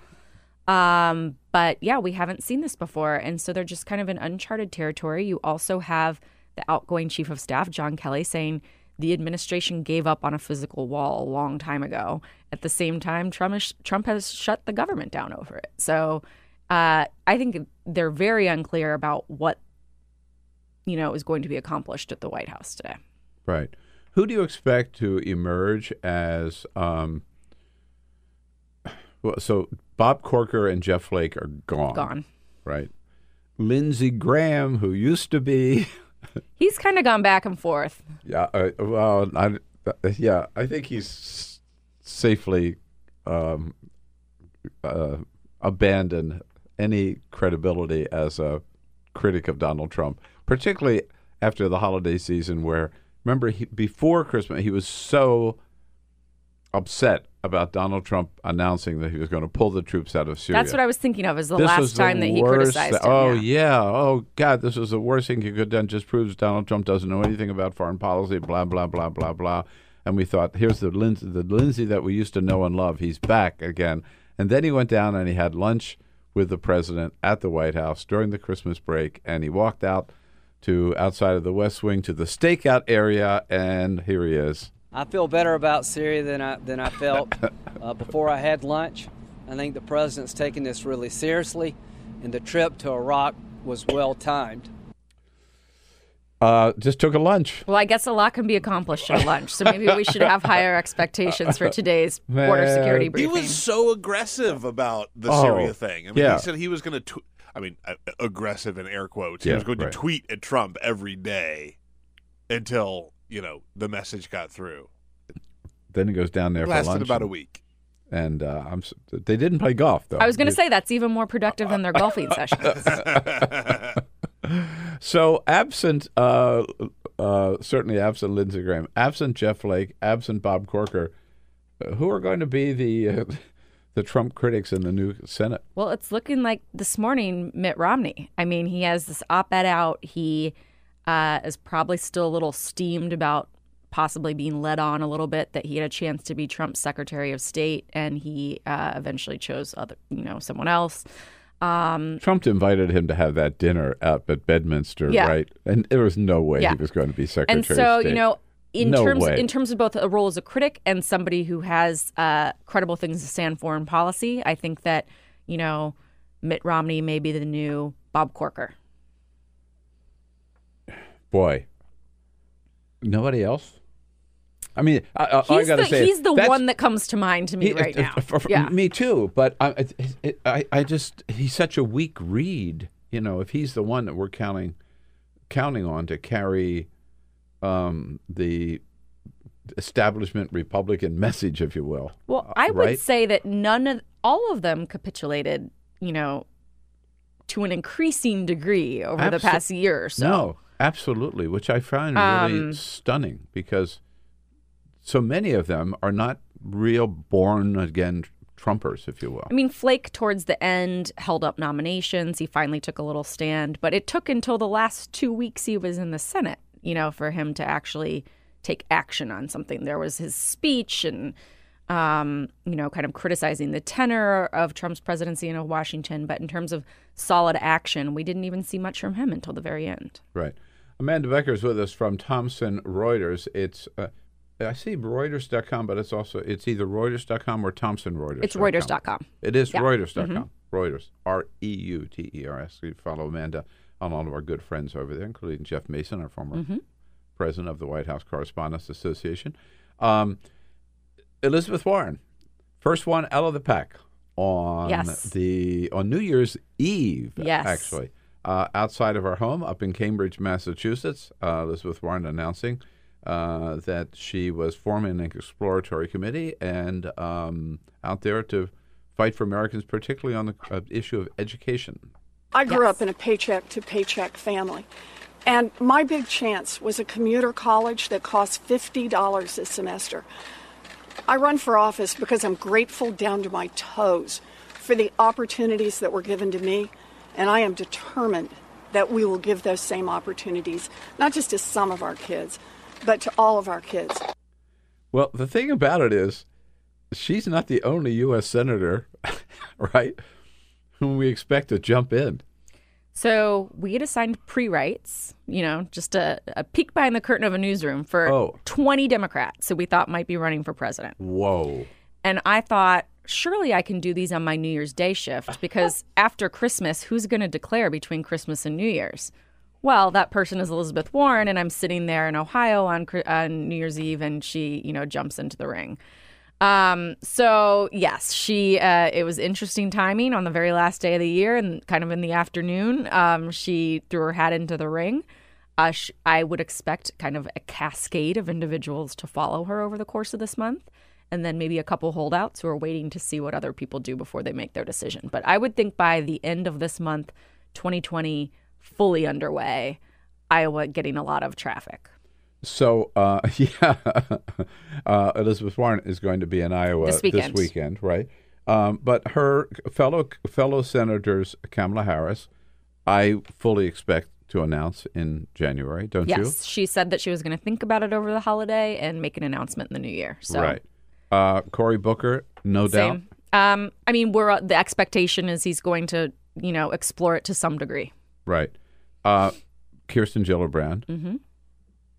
Um, but yeah, we haven't seen this before and so they're just kind of in uncharted territory. You also have the outgoing chief of staff, John Kelly, saying the administration gave up on a physical wall a long time ago. At the same time, Trump is, Trump has shut the government down over it. So uh, I think they're very unclear about what you know is going to be accomplished at the White House today. Right. Who do you expect to emerge as? Um, well, so Bob Corker and Jeff Flake are gone. Gone. Right. Lindsey Graham, who used to be, He's kind of gone back and forth. yeah, uh, well, I, yeah, I think he's safely um, uh, abandoned any credibility as a critic of Donald Trump, particularly after the holiday season, where remember he, before Christmas he was so upset about Donald Trump announcing that he was going to pull the troops out of Syria. That's what I was thinking of as the This last was the time that he criticized him. Oh yeah. yeah. Oh God, this was the worst thing he could have done. Just proves Donald Trump doesn't know anything about foreign policy. Blah blah blah blah blah. And we thought, here's the Lindsey, the Lindsey that we used to know and love. He's back again. And then he went down and he had lunch with the president at the White House during the Christmas break, and he walked out to outside of the West Wing to the stakeout area, and here he is. I feel better about Syria than I than I felt uh, before I had lunch. I think the president's taking this really seriously, and the trip to Iraq was well timed. Uh, just took a lunch. Well, I guess a lot can be accomplished at lunch, so maybe we should have higher expectations for today's border security briefing. He was so aggressive about the Oh, Syria thing. I mean, yeah. he said he was going to. Tw- I mean, uh, aggressive in air quotes. Yeah, he was going right. to tweet at Trump every day until you know the message got through. Then it goes down there for Lasted lunch. about a week. And uh, I'm. They didn't play golf though. I was going to say that's even more productive than their golfing sessions. So absent, uh, uh, certainly absent Lindsey Graham, absent Jeff Flake, absent Bob Corker, uh, who are going to be the uh, the Trump critics in the new Senate? Well, it's looking like this morning Mitt Romney. I mean, he has this op-ed out. He uh, is probably still a little steamed about possibly being led on a little bit that he had a chance to be Trump's Secretary of State, and he uh, eventually chose other, you know, someone else. Um, Trump invited him to have that dinner up at Bedminster, Yeah. right? And there was no way Yeah. he was going to be Secretary and so of State. you know in No terms way. in terms of both a role as a critic and somebody who has uh, credible things to say on foreign policy i think that you know mitt romney may be the new bob corker boy, nobody else. I mean, I, I, I got to the, say, he's the one that comes to mind to me He- right uh, now for- for- yeah Me too. But I, it, it, I, I just he's such a weak read. You know, if he's the one that we're counting, counting on to carry um, the establishment Republican message, if you will. well i would right? say that none of all of them capitulated you know to an increasing degree over the past year or so No, absolutely, which I find really Um, stunning because so many of them are not real born again Trumpers, if you will. I mean, Flake towards the end held up nominations. He finally took a little stand, but it took until the last two weeks he was in the Senate, you know, for him to actually take action on something. There was his speech and, um, you know, kind of criticizing the tenor of Trump's presidency in Washington. But in terms of solid action, we didn't even see much from him until the very end. Right. Amanda Becker is with us from Thomson Reuters. It's uh, I see Reuters.com, but it's also it's either Reuters.com or Thomson Reuters. It's Reuters.com. It is Yeah. Reuters.com. Mhm. Reuters. R E U T E R S. You follow Amanda on all of our good friends over there, including Jeff Mason, our former Mhm. president of the White House Correspondents Association. Um, Elizabeth Warren, first one out of the pack on Yes. the on New Year's Eve. Yes. actually, uh, outside of our home up in Cambridge, Massachusetts, uh, Elizabeth Warren announcing uh, that she was forming an exploratory committee and um, out there to fight for Americans, particularly on the uh, issue of education. I grew up in a paycheck to paycheck family. And my big chance was a commuter college that cost $50 a semester. I run for office because I'm grateful down to my toes for the opportunities that were given to me, and I am determined that we will give those same opportunities, not just to some of our kids, but to all of our kids. Well, the thing about it is, she's not the only U.S. senator, right, whom we expect to jump in. So we get assigned pre-writes, you know, just a, a peek behind the curtain of a newsroom for Oh. 20 Democrats who we thought might be running for president. Whoa. And I thought, surely I can do these on my New Year's Day shift because after Christmas, who's going to declare between Christmas and New Year's? Well, that person is Elizabeth Warren, and I'm sitting there in Ohio on, on New Year's Eve, and she, you know, jumps into the ring. Um, so yes, she. Uh, it was interesting timing on the very last day of the year, and kind of in the afternoon, um, she threw her hat into the ring. Uh, sh- I would expect kind of a cascade of individuals to follow her over the course of this month, and then maybe a couple holdouts who are waiting to see what other people do before they make their decision. But I would think by the end of this month, 2020 fully underway, Iowa getting a lot of traffic. So, uh, yeah, uh, Elizabeth Warren is going to be in Iowa This weekend. weekend, right? Um, but her fellow fellow senators, Kamala Harris, I fully expect to announce in January, don't you? yes, she said that she was going to think about it over the holiday and make an announcement in the new year. So Right. Uh, Cory Booker, no doubt. Same. Um, I mean, we're the expectation is he's going to, you know, explore it to some degree. Right. Uh, Kirsten Gillibrand. hmm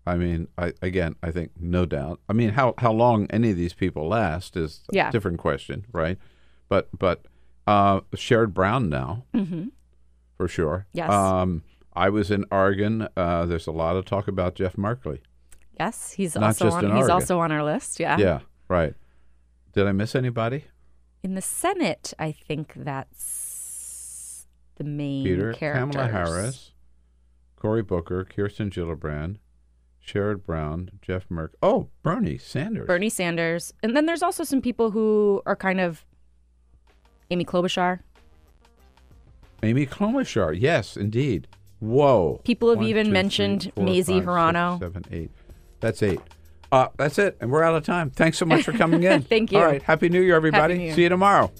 I mean, I, again, I think no doubt. I mean, how how long any of these people last is a Yeah. different question, right? But but uh, Sherrod Brown now hmm for sure. Yes. Um, I was in Oregon. Uh, there's a lot of talk about Jeff Merkley. Yes, he's Not also on. He's Oregon. also on our list. Yeah. Yeah. Right. Did I miss anybody? In the Senate, I think that's the main Peter, characters. Kamala Harris, Cory Booker, Kirsten Gillibrand, Sherrod Brown, Jeff Merck. Oh, Bernie Sanders. Bernie Sanders, and then there's also some people who are kind of Amy Klobuchar. Amy Klobuchar. Yes, indeed. Whoa. People have One, even two, three, mentioned four, Mazie five, Hirono. seven, eight. That's eight. Uh, that's it. And we're out of time. Thanks so much for coming in. Thank you. All right. Happy New Year, everybody. New Year. See you tomorrow.